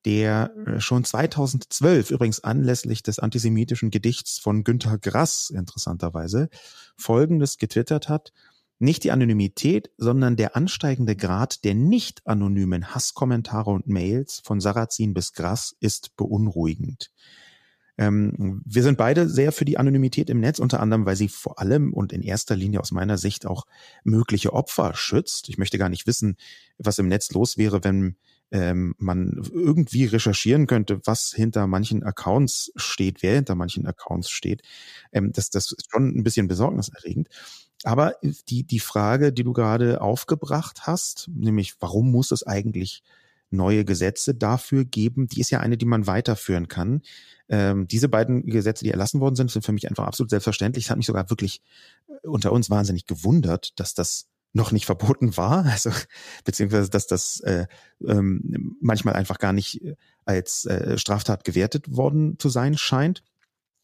der äh, schon 2012 übrigens anlässlich des antisemitischen Gedichts von Günter Grass interessanterweise Folgendes getwittert hat. Nicht die Anonymität, sondern der ansteigende Grad der nicht anonymen Hasskommentare und Mails von Sarrazin bis Grass ist beunruhigend. Ähm, wir sind beide sehr für die Anonymität im Netz, unter anderem, weil sie vor allem und in erster Linie aus meiner Sicht auch mögliche Opfer schützt. Ich möchte gar nicht wissen, was im Netz los wäre, wenn ähm, man irgendwie recherchieren könnte, was hinter manchen Accounts steht, wer hinter manchen Accounts steht. Ähm, das, das ist schon ein bisschen besorgniserregend. Aber die, die Frage, die du gerade aufgebracht hast, nämlich warum muss es eigentlich neue Gesetze dafür geben, die ist ja eine, die man weiterführen kann. Ähm, diese beiden Gesetze, die erlassen worden sind, sind für mich einfach absolut selbstverständlich. Es hat mich sogar wirklich äh, unter uns wahnsinnig gewundert, dass das noch nicht verboten war, also beziehungsweise dass das äh, ähm, manchmal einfach gar nicht äh, als äh, Straftat gewertet worden zu sein scheint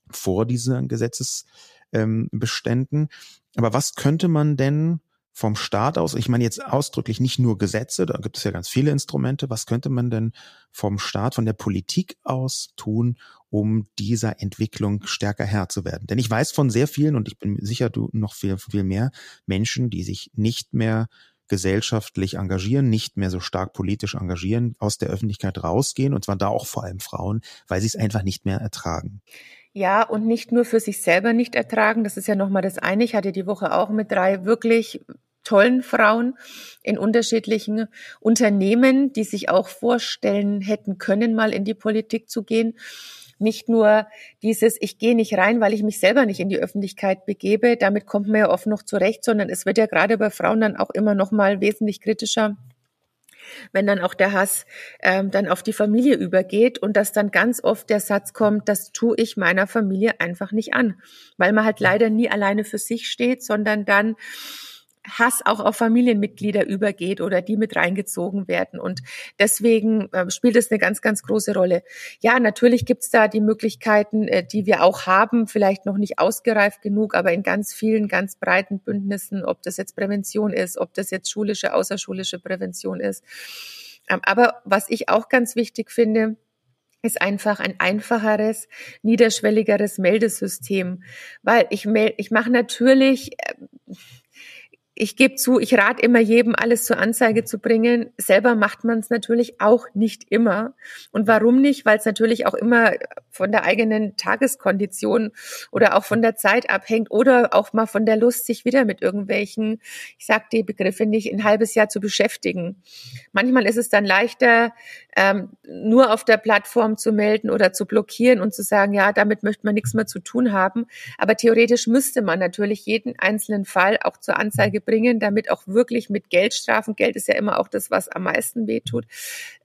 vor diesen Gesetzesbeständen. Ähm, Aber was könnte man denn vom Staat aus, ich meine jetzt ausdrücklich nicht nur Gesetze, da gibt es ja ganz viele Instrumente, was könnte man denn vom Staat, von der Politik aus tun, um dieser Entwicklung stärker Herr zu werden? Denn ich weiß von sehr vielen, und ich bin sicher, du noch viel, viel mehr Menschen, die sich nicht mehr gesellschaftlich engagieren, nicht mehr so stark politisch engagieren, aus der Öffentlichkeit rausgehen, und zwar da auch vor allem Frauen, weil sie es einfach nicht mehr ertragen. Ja, und nicht nur für sich selber nicht ertragen. Das ist ja nochmal das eine. Ich hatte die Woche auch mit drei wirklich tollen Frauen in unterschiedlichen Unternehmen, die sich auch vorstellen hätten können, mal in die Politik zu gehen. Nicht nur dieses, ich gehe nicht rein, weil ich mich selber nicht in die Öffentlichkeit begebe, damit kommt man ja oft noch zurecht, sondern es wird ja gerade bei Frauen dann auch immer noch mal wesentlich kritischer wenn dann auch der Hass ähm, dann auf die Familie übergeht und dass dann ganz oft der Satz kommt, das tue ich meiner Familie einfach nicht an, weil man halt leider nie alleine für sich steht, sondern dann Hass auch auf Familienmitglieder übergeht oder die mit reingezogen werden. Und deswegen äh, spielt es eine ganz, ganz große Rolle. Ja, natürlich gibt's da die Möglichkeiten, äh, die wir auch haben, vielleicht noch nicht ausgereift genug, aber in ganz vielen, ganz breiten Bündnissen, ob das jetzt Prävention ist, ob das jetzt schulische, außerschulische Prävention ist. Ähm, aber was ich auch ganz wichtig finde, ist einfach ein einfacheres, niederschwelligeres Meldesystem, weil ich ich mache natürlich äh, ich gebe zu, ich rate immer jedem, alles zur Anzeige zu bringen. Selber macht man es natürlich auch nicht immer. Und warum nicht? Weil es natürlich auch immer von der eigenen Tageskondition oder auch von der Zeit abhängt oder auch mal von der Lust, sich wieder mit irgendwelchen, ich sag die Begriffe nicht, ein halbes Jahr zu beschäftigen. Manchmal ist es dann leichter, ähm, nur auf der Plattform zu melden oder zu blockieren und zu sagen, ja, damit möchte man nichts mehr zu tun haben. Aber theoretisch müsste man natürlich jeden einzelnen Fall auch zur Anzeige bringen, damit auch wirklich mit Geldstrafen, Geld ist ja immer auch das, was am meisten wehtut,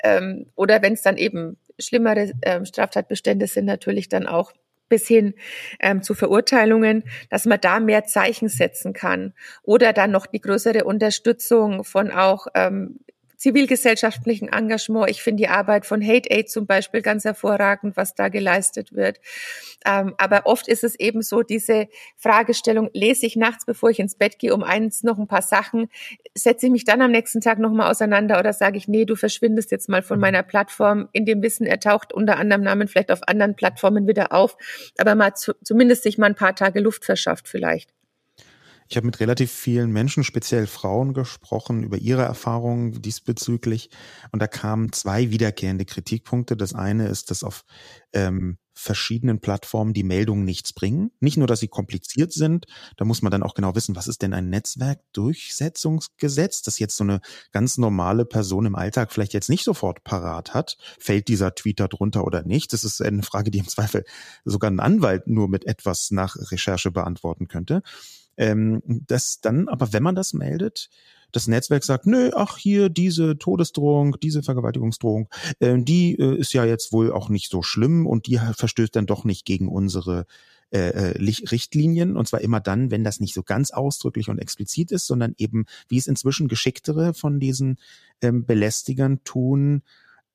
ähm, oder wenn es dann eben schlimmere ähm, Straftatbestände sind, natürlich dann auch bis hin ähm, zu Verurteilungen, dass man da mehr Zeichen setzen kann oder dann noch die größere Unterstützung von auch ähm, zivilgesellschaftlichen Engagement. Ich finde die Arbeit von Hate Aid zum Beispiel ganz hervorragend, was da geleistet wird. Ähm, aber oft ist es eben so, diese Fragestellung, lese ich nachts, bevor ich ins Bett gehe, um eins noch ein paar Sachen, setze ich mich dann am nächsten Tag nochmal auseinander oder sage ich, nee, du verschwindest jetzt mal von meiner Plattform in dem Wissen, er taucht unter anderem Namen vielleicht auf anderen Plattformen wieder auf, aber mal zu, zumindest sich mal ein paar Tage Luft verschafft vielleicht. Ich habe mit relativ vielen Menschen, speziell Frauen, gesprochen über ihre Erfahrungen diesbezüglich. Und da kamen zwei wiederkehrende Kritikpunkte. Das eine ist, dass auf ähm, verschiedenen Plattformen die Meldungen nichts bringen. Nicht nur, dass sie kompliziert sind, da muss man dann auch genau wissen, was ist denn ein Netzwerkdurchsetzungsgesetz, das jetzt so eine ganz normale Person im Alltag vielleicht jetzt nicht sofort parat hat. Fällt dieser Tweet da drunter oder nicht? Das ist eine Frage, die im Zweifel sogar ein Anwalt nur mit etwas nach Recherche beantworten könnte. Ähm, das dann, aber wenn man das meldet, das Netzwerk sagt, nö, ach hier, diese Todesdrohung, diese Vergewaltigungsdrohung, äh, die äh, ist ja jetzt wohl auch nicht so schlimm und die verstößt dann doch nicht gegen unsere äh, äh Richtlinien. Und zwar immer dann, wenn das nicht so ganz ausdrücklich und explizit ist, sondern eben, wie es inzwischen geschicktere von diesen ähm, Belästigern tun,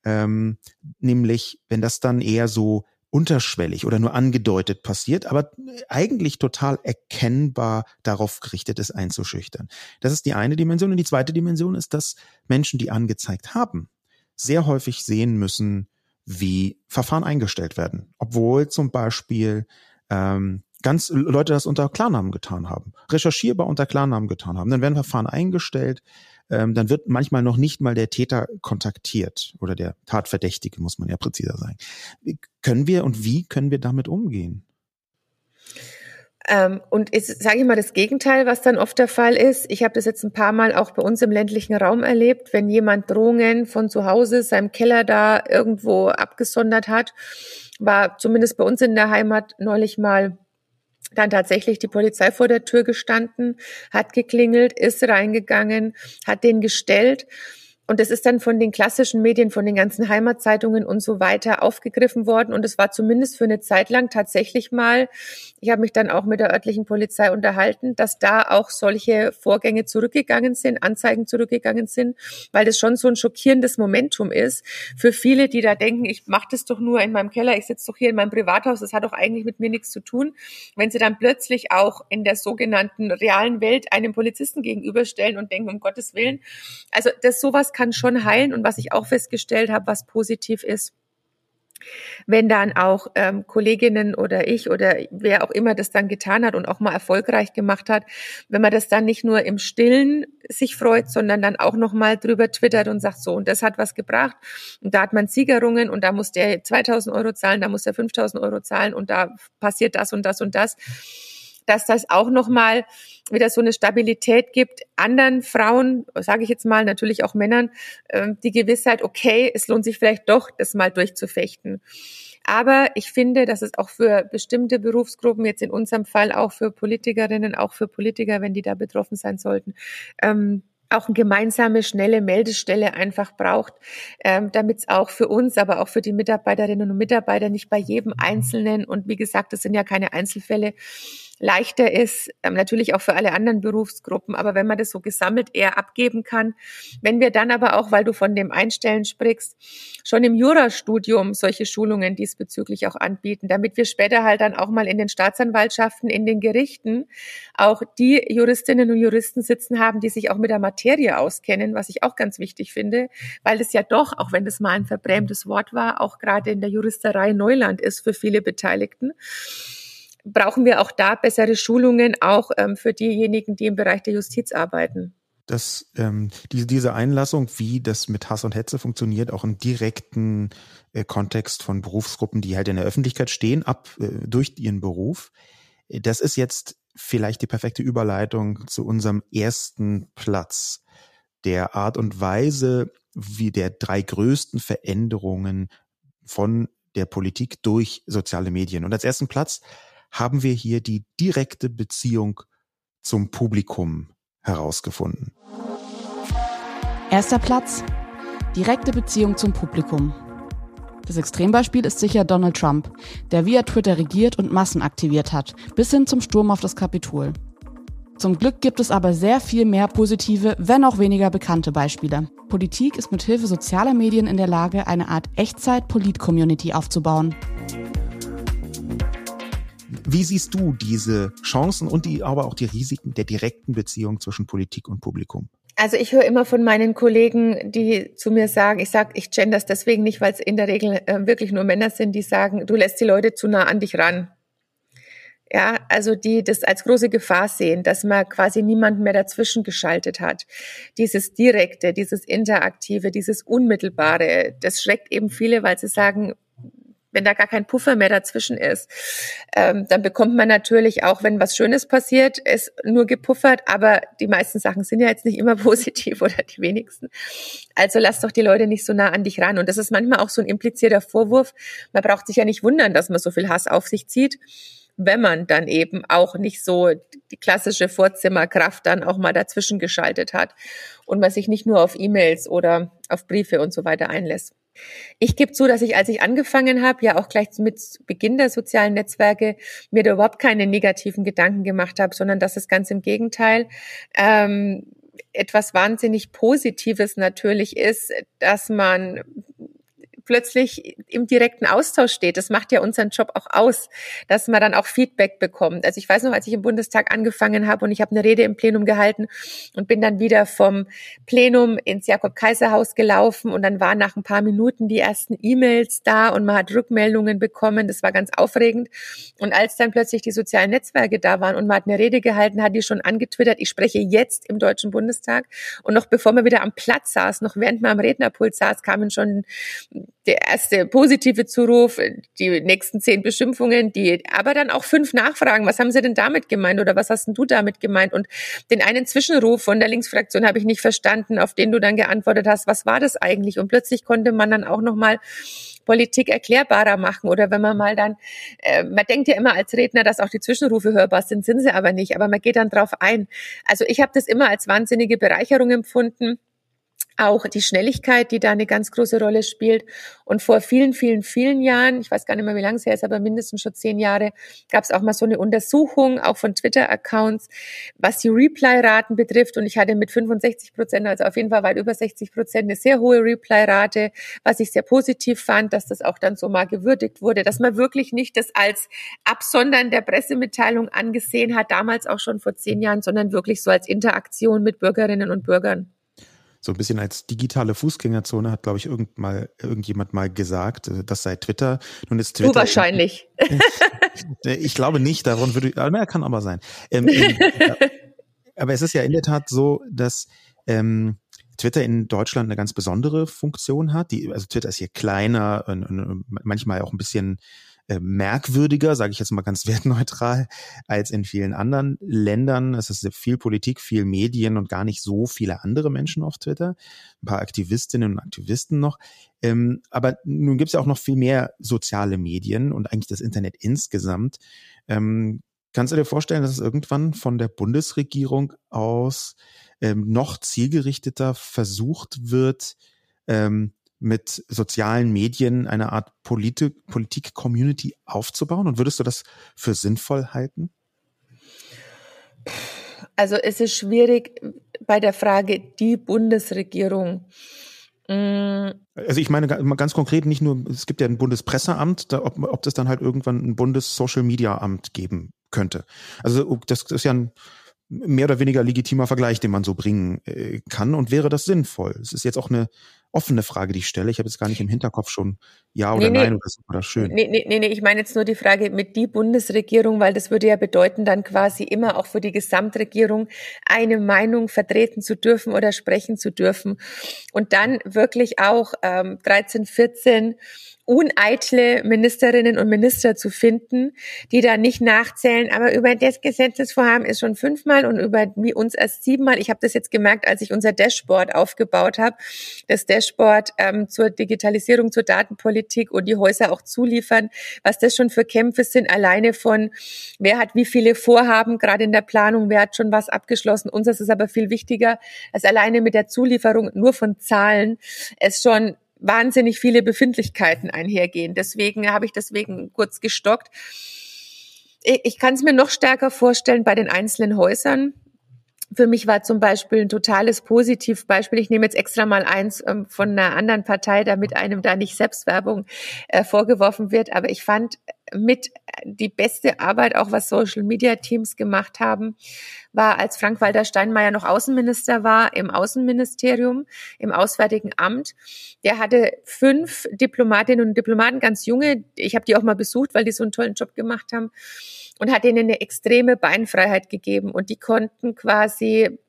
ähm, nämlich wenn das dann eher so unterschwellig oder nur angedeutet passiert, aber eigentlich total erkennbar darauf gerichtet ist, einzuschüchtern. Das ist die eine Dimension. Und die zweite Dimension ist, dass Menschen, die angezeigt haben, sehr häufig sehen müssen, wie Verfahren eingestellt werden. Obwohl zum Beispiel ähm, ganz Leute das unter Klarnamen getan haben, recherchierbar unter Klarnamen getan haben. Dann werden Verfahren eingestellt, ähm, dann wird manchmal noch nicht mal der Täter kontaktiert oder der Tatverdächtige, muss man ja präziser sagen. Können wir und wie können wir damit umgehen? Ähm, und ist, sage ich mal, das Gegenteil, was dann oft der Fall ist. Ich habe das jetzt ein paar Mal auch bei uns im ländlichen Raum erlebt, wenn jemand Drohungen von zu Hause, seinem Keller da irgendwo abgesondert hat, war zumindest bei uns in der Heimat neulich mal dann tatsächlich die Polizei vor der Tür gestanden, hat geklingelt, ist reingegangen, hat den gestellt. Und das ist dann von den klassischen Medien, von den ganzen Heimatzeitungen und so weiter aufgegriffen worden. Und es war zumindest für eine Zeit lang tatsächlich mal, ich habe mich dann auch mit der örtlichen Polizei unterhalten, dass da auch solche Vorgänge zurückgegangen sind, Anzeigen zurückgegangen sind, weil das schon so ein schockierendes Momentum ist für viele, die da denken, ich mache das doch nur in meinem Keller, ich sitze doch hier in meinem Privathaus, das hat doch eigentlich mit mir nichts zu tun. Wenn sie dann plötzlich auch in der sogenannten realen Welt einem Polizisten gegenüberstellen und denken, um Gottes Willen, also das sowas kann schon heilen. Und was ich auch festgestellt habe, was positiv ist, wenn dann auch ähm, Kolleginnen oder ich oder wer auch immer das dann getan hat und auch mal erfolgreich gemacht hat, wenn man das dann nicht nur im Stillen sich freut, sondern dann auch noch mal drüber twittert und sagt so und das hat was gebracht. Und da hat man Siegerungen und da muss der 2000 Euro zahlen, da muss der 5000 Euro zahlen und da passiert das und das und das dass das auch nochmal wieder so eine Stabilität gibt, anderen Frauen, sage ich jetzt mal, natürlich auch Männern, ähm, die Gewissheit, okay, es lohnt sich vielleicht doch, das mal durchzufechten. Aber ich finde, dass es auch für bestimmte Berufsgruppen, jetzt in unserem Fall auch für Politikerinnen, auch für Politiker, wenn die da betroffen sein sollten, ähm, auch eine gemeinsame, schnelle Meldestelle einfach braucht, ähm, damit es auch für uns, aber auch für die Mitarbeiterinnen und Mitarbeiter nicht bei jedem Einzelnen, und wie gesagt, das sind ja keine Einzelfälle, leichter ist, ähm, natürlich auch für alle anderen Berufsgruppen, aber wenn man das so gesammelt eher abgeben kann, wenn wir dann aber auch, weil du von dem Einstellen sprichst, schon im Jurastudium solche Schulungen diesbezüglich auch anbieten, damit wir später halt dann auch mal in den Staatsanwaltschaften, in den Gerichten auch die Juristinnen und Juristen sitzen haben, die sich auch mit der Materie auskennen, was ich auch ganz wichtig finde, weil das ja doch, auch wenn das mal ein verbrämtes Wort war, auch gerade in der Juristerei Neuland ist für viele Beteiligten brauchen wir auch da bessere Schulungen, auch ähm, für diejenigen, die im Bereich der Justiz arbeiten. Dass ähm, diese, diese Einlassung, wie das mit Hass und Hetze funktioniert, auch im direkten äh, Kontext von Berufsgruppen, die halt in der Öffentlichkeit stehen, ab äh, durch ihren Beruf, äh, das ist jetzt vielleicht die perfekte Überleitung zu unserem ersten Platz der Art und Weise, wie der drei größten Veränderungen von der Politik durch soziale Medien. Und als ersten Platz haben wir hier die direkte Beziehung zum Publikum herausgefunden. Erster Platz. Direkte Beziehung zum Publikum. Das Extrembeispiel ist sicher Donald Trump, der via Twitter regiert und Massen aktiviert hat, bis hin zum Sturm auf das Kapitol. Zum Glück gibt es aber sehr viel mehr positive, wenn auch weniger bekannte Beispiele. Politik ist mit Hilfe sozialer Medien in der Lage, eine Art Echtzeit-Polit-Community aufzubauen. Wie siehst du diese Chancen und die, aber auch die Risiken der direkten Beziehung zwischen Politik und Publikum? Also ich höre immer von meinen Kollegen, die zu mir sagen, ich sage, ich gender das deswegen nicht, weil es in der Regel äh, wirklich nur Männer sind, die sagen, du lässt die Leute zu nah an dich ran. Ja, also die das als große Gefahr sehen, dass man quasi niemanden mehr dazwischen geschaltet hat. Dieses Direkte, dieses Interaktive, dieses Unmittelbare, das schreckt eben viele, weil sie sagen, wenn da gar kein Puffer mehr dazwischen ist, ähm, dann bekommt man natürlich auch, wenn was Schönes passiert, es nur gepuffert, aber die meisten Sachen sind ja jetzt nicht immer positiv oder die wenigsten. Also lass doch die Leute nicht so nah an dich ran. Und das ist manchmal auch so ein implizierter Vorwurf. Man braucht sich ja nicht wundern, dass man so viel Hass auf sich zieht wenn man dann eben auch nicht so die klassische Vorzimmerkraft dann auch mal dazwischen geschaltet hat und man sich nicht nur auf E-Mails oder auf Briefe und so weiter einlässt. Ich gebe zu, dass ich, als ich angefangen habe, ja auch gleich mit Beginn der sozialen Netzwerke, mir da überhaupt keine negativen Gedanken gemacht habe, sondern dass es ganz im Gegenteil. Ähm, etwas wahnsinnig Positives natürlich ist, dass man plötzlich im direkten Austausch steht. Das macht ja unseren Job auch aus, dass man dann auch Feedback bekommt. Also ich weiß noch, als ich im Bundestag angefangen habe und ich habe eine Rede im Plenum gehalten und bin dann wieder vom Plenum ins Jakob-Kaiser-Haus gelaufen und dann waren nach ein paar Minuten die ersten E-Mails da und man hat Rückmeldungen bekommen. Das war ganz aufregend. Und als dann plötzlich die sozialen Netzwerke da waren und man hat eine Rede gehalten, hat die schon angetwittert, ich spreche jetzt im Deutschen Bundestag. Und noch bevor man wieder am Platz saß, noch während man am Rednerpult saß, kamen schon der erste positive Zuruf, die nächsten zehn Beschimpfungen, die, aber dann auch fünf Nachfragen. Was haben Sie denn damit gemeint oder was hast denn du damit gemeint? Und den einen Zwischenruf von der Linksfraktion habe ich nicht verstanden, auf den du dann geantwortet hast. Was war das eigentlich? Und plötzlich konnte man dann auch noch mal Politik erklärbarer machen oder wenn man mal dann, äh, man denkt ja immer als Redner, dass auch die Zwischenrufe hörbar sind, sind sie aber nicht, aber man geht dann drauf ein. Also ich habe das immer als wahnsinnige Bereicherung empfunden auch die Schnelligkeit, die da eine ganz große Rolle spielt. Und vor vielen, vielen, vielen Jahren, ich weiß gar nicht mehr, wie lange es her ist, aber mindestens schon zehn Jahre, gab es auch mal so eine Untersuchung, auch von Twitter-Accounts, was die Reply-Raten betrifft. Und ich hatte mit 65 Prozent, also auf jeden Fall weit über 60 Prozent, eine sehr hohe Reply-Rate, was ich sehr positiv fand, dass das auch dann so mal gewürdigt wurde, dass man wirklich nicht das als Absondern der Pressemitteilung angesehen hat, damals auch schon vor zehn Jahren, sondern wirklich so als Interaktion mit Bürgerinnen und Bürgern so ein bisschen als digitale Fußgängerzone hat, glaube ich, irgend mal, irgendjemand mal gesagt, äh, das sei Twitter. Nun ist Twitter. Du wahrscheinlich. ich glaube nicht, darum würde ich, er kann aber sein. Ähm, ähm, aber es ist ja in der Tat so, dass ähm, Twitter in Deutschland eine ganz besondere Funktion hat. Die, also Twitter ist hier kleiner und, und manchmal auch ein bisschen äh, merkwürdiger, sage ich jetzt mal ganz wertneutral, als in vielen anderen Ländern. Es ist viel Politik, viel Medien und gar nicht so viele andere Menschen auf Twitter. Ein paar Aktivistinnen und Aktivisten noch. Ähm, aber nun gibt es ja auch noch viel mehr soziale Medien und eigentlich das Internet insgesamt. Ähm, kannst du dir vorstellen, dass es irgendwann von der Bundesregierung aus ähm, noch zielgerichteter versucht wird, mit sozialen Medien eine Art Politik-Community aufzubauen? Und würdest du das für sinnvoll halten? Also es ist schwierig bei der Frage die Bundesregierung. Mm. Also ich meine ganz konkret nicht nur, es gibt ja ein Bundespresseamt, da, ob, ob das dann halt irgendwann ein Bundes-Social-Media-Amt geben könnte. Also das ist ja ein mehr oder weniger legitimer Vergleich, den man so bringen äh, kann. Und wäre das sinnvoll? Es ist jetzt auch eine offene Frage, die ich stelle. Ich habe jetzt gar nicht im Hinterkopf schon ja oder nee, nein nee. oder so oder schön. Nee, nee, nee, ich meine jetzt nur die Frage mit die Bundesregierung, weil das würde ja bedeuten, dann quasi immer auch für die Gesamtregierung eine Meinung vertreten zu dürfen oder sprechen zu dürfen. Und dann wirklich auch ähm, 13, 14 uneitle Ministerinnen und Minister zu finden, die da nicht nachzählen, aber über das Gesetzesvorhaben ist schon fünfmal und über uns erst siebenmal. Ich habe das jetzt gemerkt, als ich unser Dashboard aufgebaut habe. Das Dashboard ähm, zur Digitalisierung, zur Datenpolitik und die Häuser auch zuliefern, was das schon für Kämpfe sind, alleine von wer hat wie viele Vorhaben, gerade in der Planung, wer hat schon was abgeschlossen. Unseres ist aber viel wichtiger, als alleine mit der Zulieferung nur von Zahlen es schon wahnsinnig viele Befindlichkeiten einhergehen. Deswegen habe ich deswegen kurz gestockt. Ich kann es mir noch stärker vorstellen bei den einzelnen Häusern. Für mich war zum Beispiel ein totales Positivbeispiel. Ich nehme jetzt extra mal eins ähm, von einer anderen Partei, damit einem da nicht Selbstwerbung äh, vorgeworfen wird. Aber ich fand mit die beste Arbeit, auch was Social Media Teams gemacht haben, war, als Frank-Walter Steinmeier noch Außenminister war, im Außenministerium, im Auswärtigen Amt. Der hatte fünf Diplomatinnen und Diplomaten, ganz junge. Ich habe die auch mal besucht, weil die so einen tollen Job gemacht haben und hat ihnen eine extreme Beinfreiheit gegeben und die konnten quasi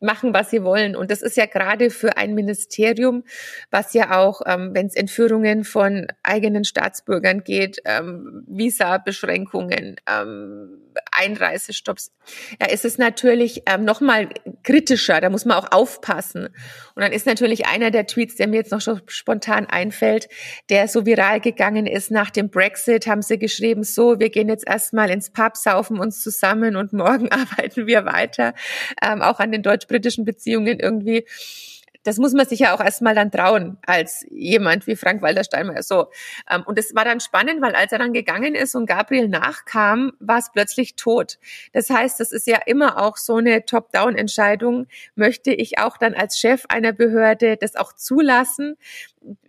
machen, was sie wollen. Und das ist ja gerade für ein Ministerium, was ja auch, ähm, wenn es Entführungen von eigenen Staatsbürgern geht, ähm, Visa-Beschränkungen, ähm, Einreisestopps, ja, ist es natürlich ähm, noch mal kritischer. Da muss man auch aufpassen. Und dann ist natürlich einer der Tweets, der mir jetzt noch so spontan einfällt, der so viral gegangen ist nach dem Brexit, haben sie geschrieben, so, wir gehen jetzt erstmal ins Pub, saufen uns zusammen und morgen arbeiten wir weiter. Ähm, auch an den deutsch-britischen Beziehungen irgendwie das muss man sich ja auch erstmal dann trauen als jemand wie Frank Walter Steinmeier. So. Ähm, und es war dann spannend, weil als er dann gegangen ist und Gabriel nachkam, war es plötzlich tot. Das heißt, das ist ja immer auch so eine Top-Down-Entscheidung. Möchte ich auch dann als Chef einer Behörde das auch zulassen?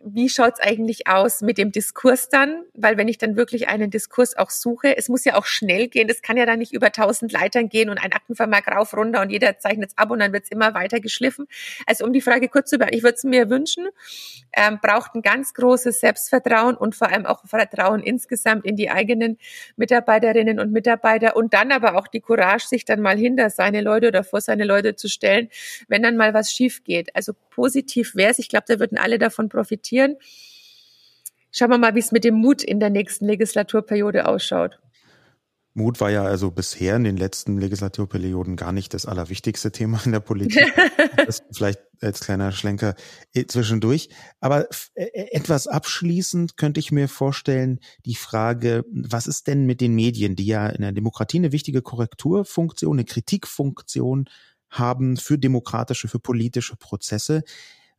Wie schaut's eigentlich aus mit dem Diskurs dann? Weil wenn ich dann wirklich einen Diskurs auch suche, es muss ja auch schnell gehen. Das kann ja dann nicht über tausend Leitern gehen und ein Aktenvermerk rauf, runter und jeder zeichnet es ab und dann wird's immer weiter geschliffen. Also um die Frage kurz zu beantworten, ich würde es mir wünschen, ähm, braucht ein ganz großes Selbstvertrauen und vor allem auch Vertrauen insgesamt in die eigenen Mitarbeiterinnen und Mitarbeiter und dann aber auch die Courage, sich dann mal hinter seine Leute oder vor seine Leute zu stellen, wenn dann mal was schief geht. Also positiv wäre es. Ich glaube, da würden alle davon profitieren. Schauen wir mal, wie es mit dem Mut in der nächsten Legislaturperiode ausschaut. Mut war ja also bisher in den letzten Legislaturperioden gar nicht das allerwichtigste Thema in der Politik. das vielleicht als kleiner Schlenker äh, zwischendurch. Aber äh, äh, etwas abschließend könnte ich mir vorstellen, die Frage, was ist denn mit den Medien, die ja in der Demokratie eine wichtige Korrekturfunktion, eine Kritikfunktion haben für demokratische, für politische Prozesse.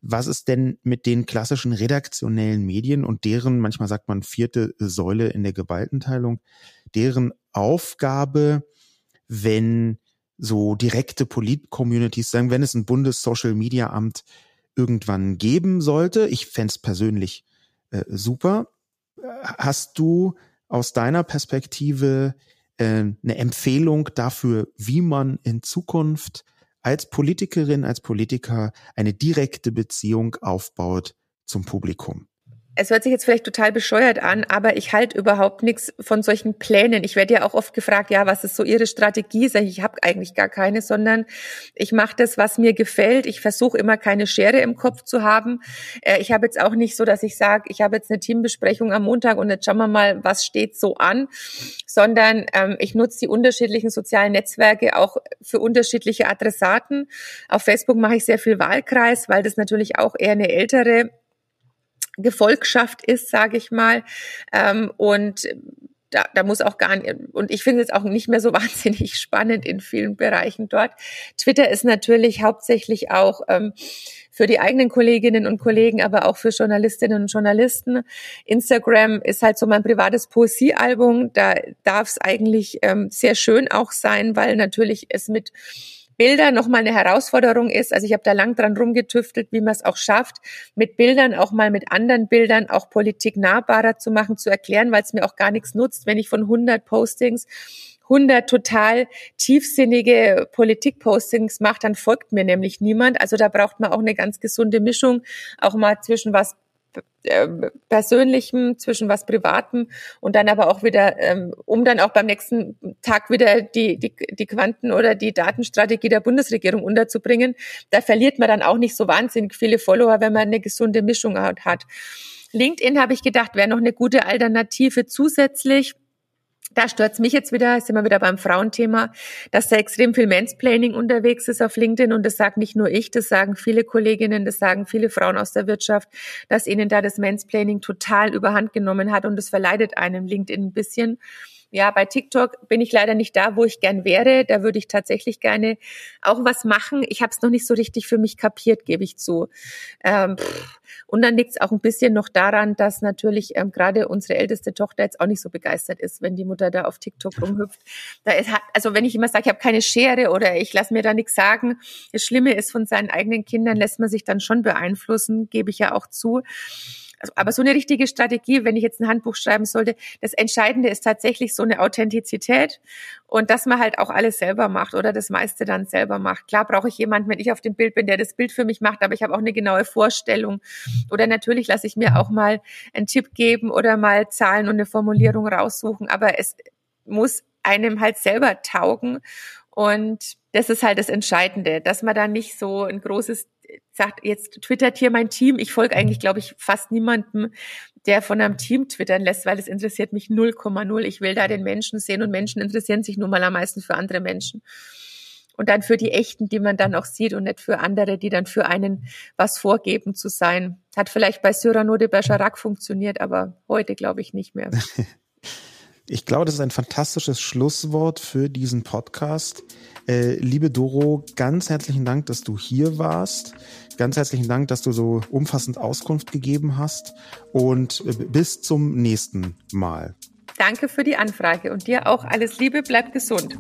Was ist denn mit den klassischen redaktionellen Medien und deren, manchmal sagt man vierte Säule in der Gewaltenteilung, deren Aufgabe, wenn so direkte Polit-Communities sagen, wenn es ein Bundes-Social-Media-Amt irgendwann geben sollte, ich fände persönlich äh, super. Hast du aus deiner Perspektive äh, eine Empfehlung dafür, wie man in Zukunft als Politikerin, als Politiker eine direkte Beziehung aufbaut zum Publikum? Es hört sich jetzt vielleicht total bescheuert an, aber ich halte überhaupt nichts von solchen Plänen. Ich werde ja auch oft gefragt, ja, was ist so Ihre Strategie? Sag ich, ich habe eigentlich gar keine, sondern ich mache das, was mir gefällt. Ich versuche immer keine Schere im Kopf zu haben. Äh, ich habe jetzt auch nicht so, dass ich sage, ich habe jetzt eine Teambesprechung am Montag und jetzt schauen wir mal, was steht so an, sondern ähm, ich nutze die unterschiedlichen sozialen Netzwerke auch für unterschiedliche Adressaten. Auf Facebook mache ich sehr viel Wahlkreis, weil das natürlich auch eher eine ältere Gefolgschaft ist, sage ich mal. Ähm, und da, da muss auch gar nicht, und ich finde es auch nicht mehr so wahnsinnig spannend in vielen Bereichen dort. Twitter ist natürlich hauptsächlich auch ähm, für die eigenen Kolleginnen und Kollegen, aber auch für Journalistinnen und Journalisten. Instagram ist halt so mein privates Poesiealbum. Da darf es eigentlich ähm, sehr schön auch sein, weil natürlich es mit Bilder nochmal eine Herausforderung ist. Also ich habe da lang dran rumgetüftelt, wie man es auch schafft, mit Bildern, auch mal mit anderen Bildern, auch Politik nahbarer zu machen, zu erklären, weil es mir auch gar nichts nutzt, wenn ich von 100 Postings 100 total tiefsinnige Politik-Postings mache, dann folgt mir nämlich niemand. Also da braucht man auch eine ganz gesunde Mischung, auch mal zwischen was Persönlichem, zwischen was Privatem und dann aber auch wieder, ähm, um dann auch beim nächsten Tag wieder die, die, die Quanten- oder die Datenstrategie der Bundesregierung unterzubringen. Da verliert man dann auch nicht so wahnsinnig viele Follower, wenn man eine gesunde Mischung hat. LinkedIn habe ich gedacht, wäre noch eine gute Alternative zusätzlich da stört mich jetzt wieder, sind wir wieder beim Frauenthema, dass da extrem viel Mansplaining unterwegs ist auf LinkedIn und das sagt nicht nur ich, das sagen viele Kolleginnen, das sagen viele Frauen aus der Wirtschaft, dass ihnen da das Mansplaining total überhand genommen hat und das verleidet einem LinkedIn ein bisschen. Ja, bei TikTok bin ich leider nicht da, wo ich gern wäre. Da würde ich tatsächlich gerne auch was machen. Ich habe es noch nicht so richtig für mich kapiert, gebe ich zu. Ähm, und dann liegt es auch ein bisschen noch daran, dass natürlich ähm, gerade unsere älteste Tochter jetzt auch nicht so begeistert ist, wenn die Mutter da auf TikTok rumhüpft. Da ist, also wenn ich immer sage, ich habe keine Schere oder ich lasse mir da nichts sagen, das Schlimme ist, von seinen eigenen Kindern lässt man sich dann schon beeinflussen, gebe ich ja auch zu. Also, aber so eine richtige Strategie, wenn ich jetzt ein Handbuch schreiben sollte, das Entscheidende ist tatsächlich so eine Authentizität und dass man halt auch alles selber macht oder das meiste dann selber macht. Klar brauche ich jemanden, wenn ich auf dem Bild bin, der das Bild für mich macht, aber ich habe auch eine genaue Vorstellung. Oder natürlich lasse ich mir auch mal einen Tipp geben oder mal Zahlen und eine Formulierung raussuchen, aber es muss einem halt selber taugen und das ist halt das Entscheidende, dass man da nicht so ein großes sagt, jetzt twittert hier mein Team. Ich folge eigentlich, glaube ich, fast niemandem, der von einem Team twittern lässt, weil es interessiert mich 0,0. Ich will da den Menschen sehen und Menschen interessieren sich nun mal am meisten für andere Menschen. Und dann für die Echten, die man dann auch sieht und nicht für andere, die dann für einen was vorgeben zu sein. Hat vielleicht bei Cyrano de Bergerac funktioniert, aber heute glaube ich nicht mehr. Ich glaube, das ist ein fantastisches Schlusswort für diesen Podcast. Äh, liebe Doro, ganz herzlichen Dank, dass du hier warst. Ganz herzlichen Dank, dass du so umfassend Auskunft gegeben hast. Und äh, bis zum nächsten Mal. Danke für die Anfrage und dir auch alles Liebe, bleib gesund.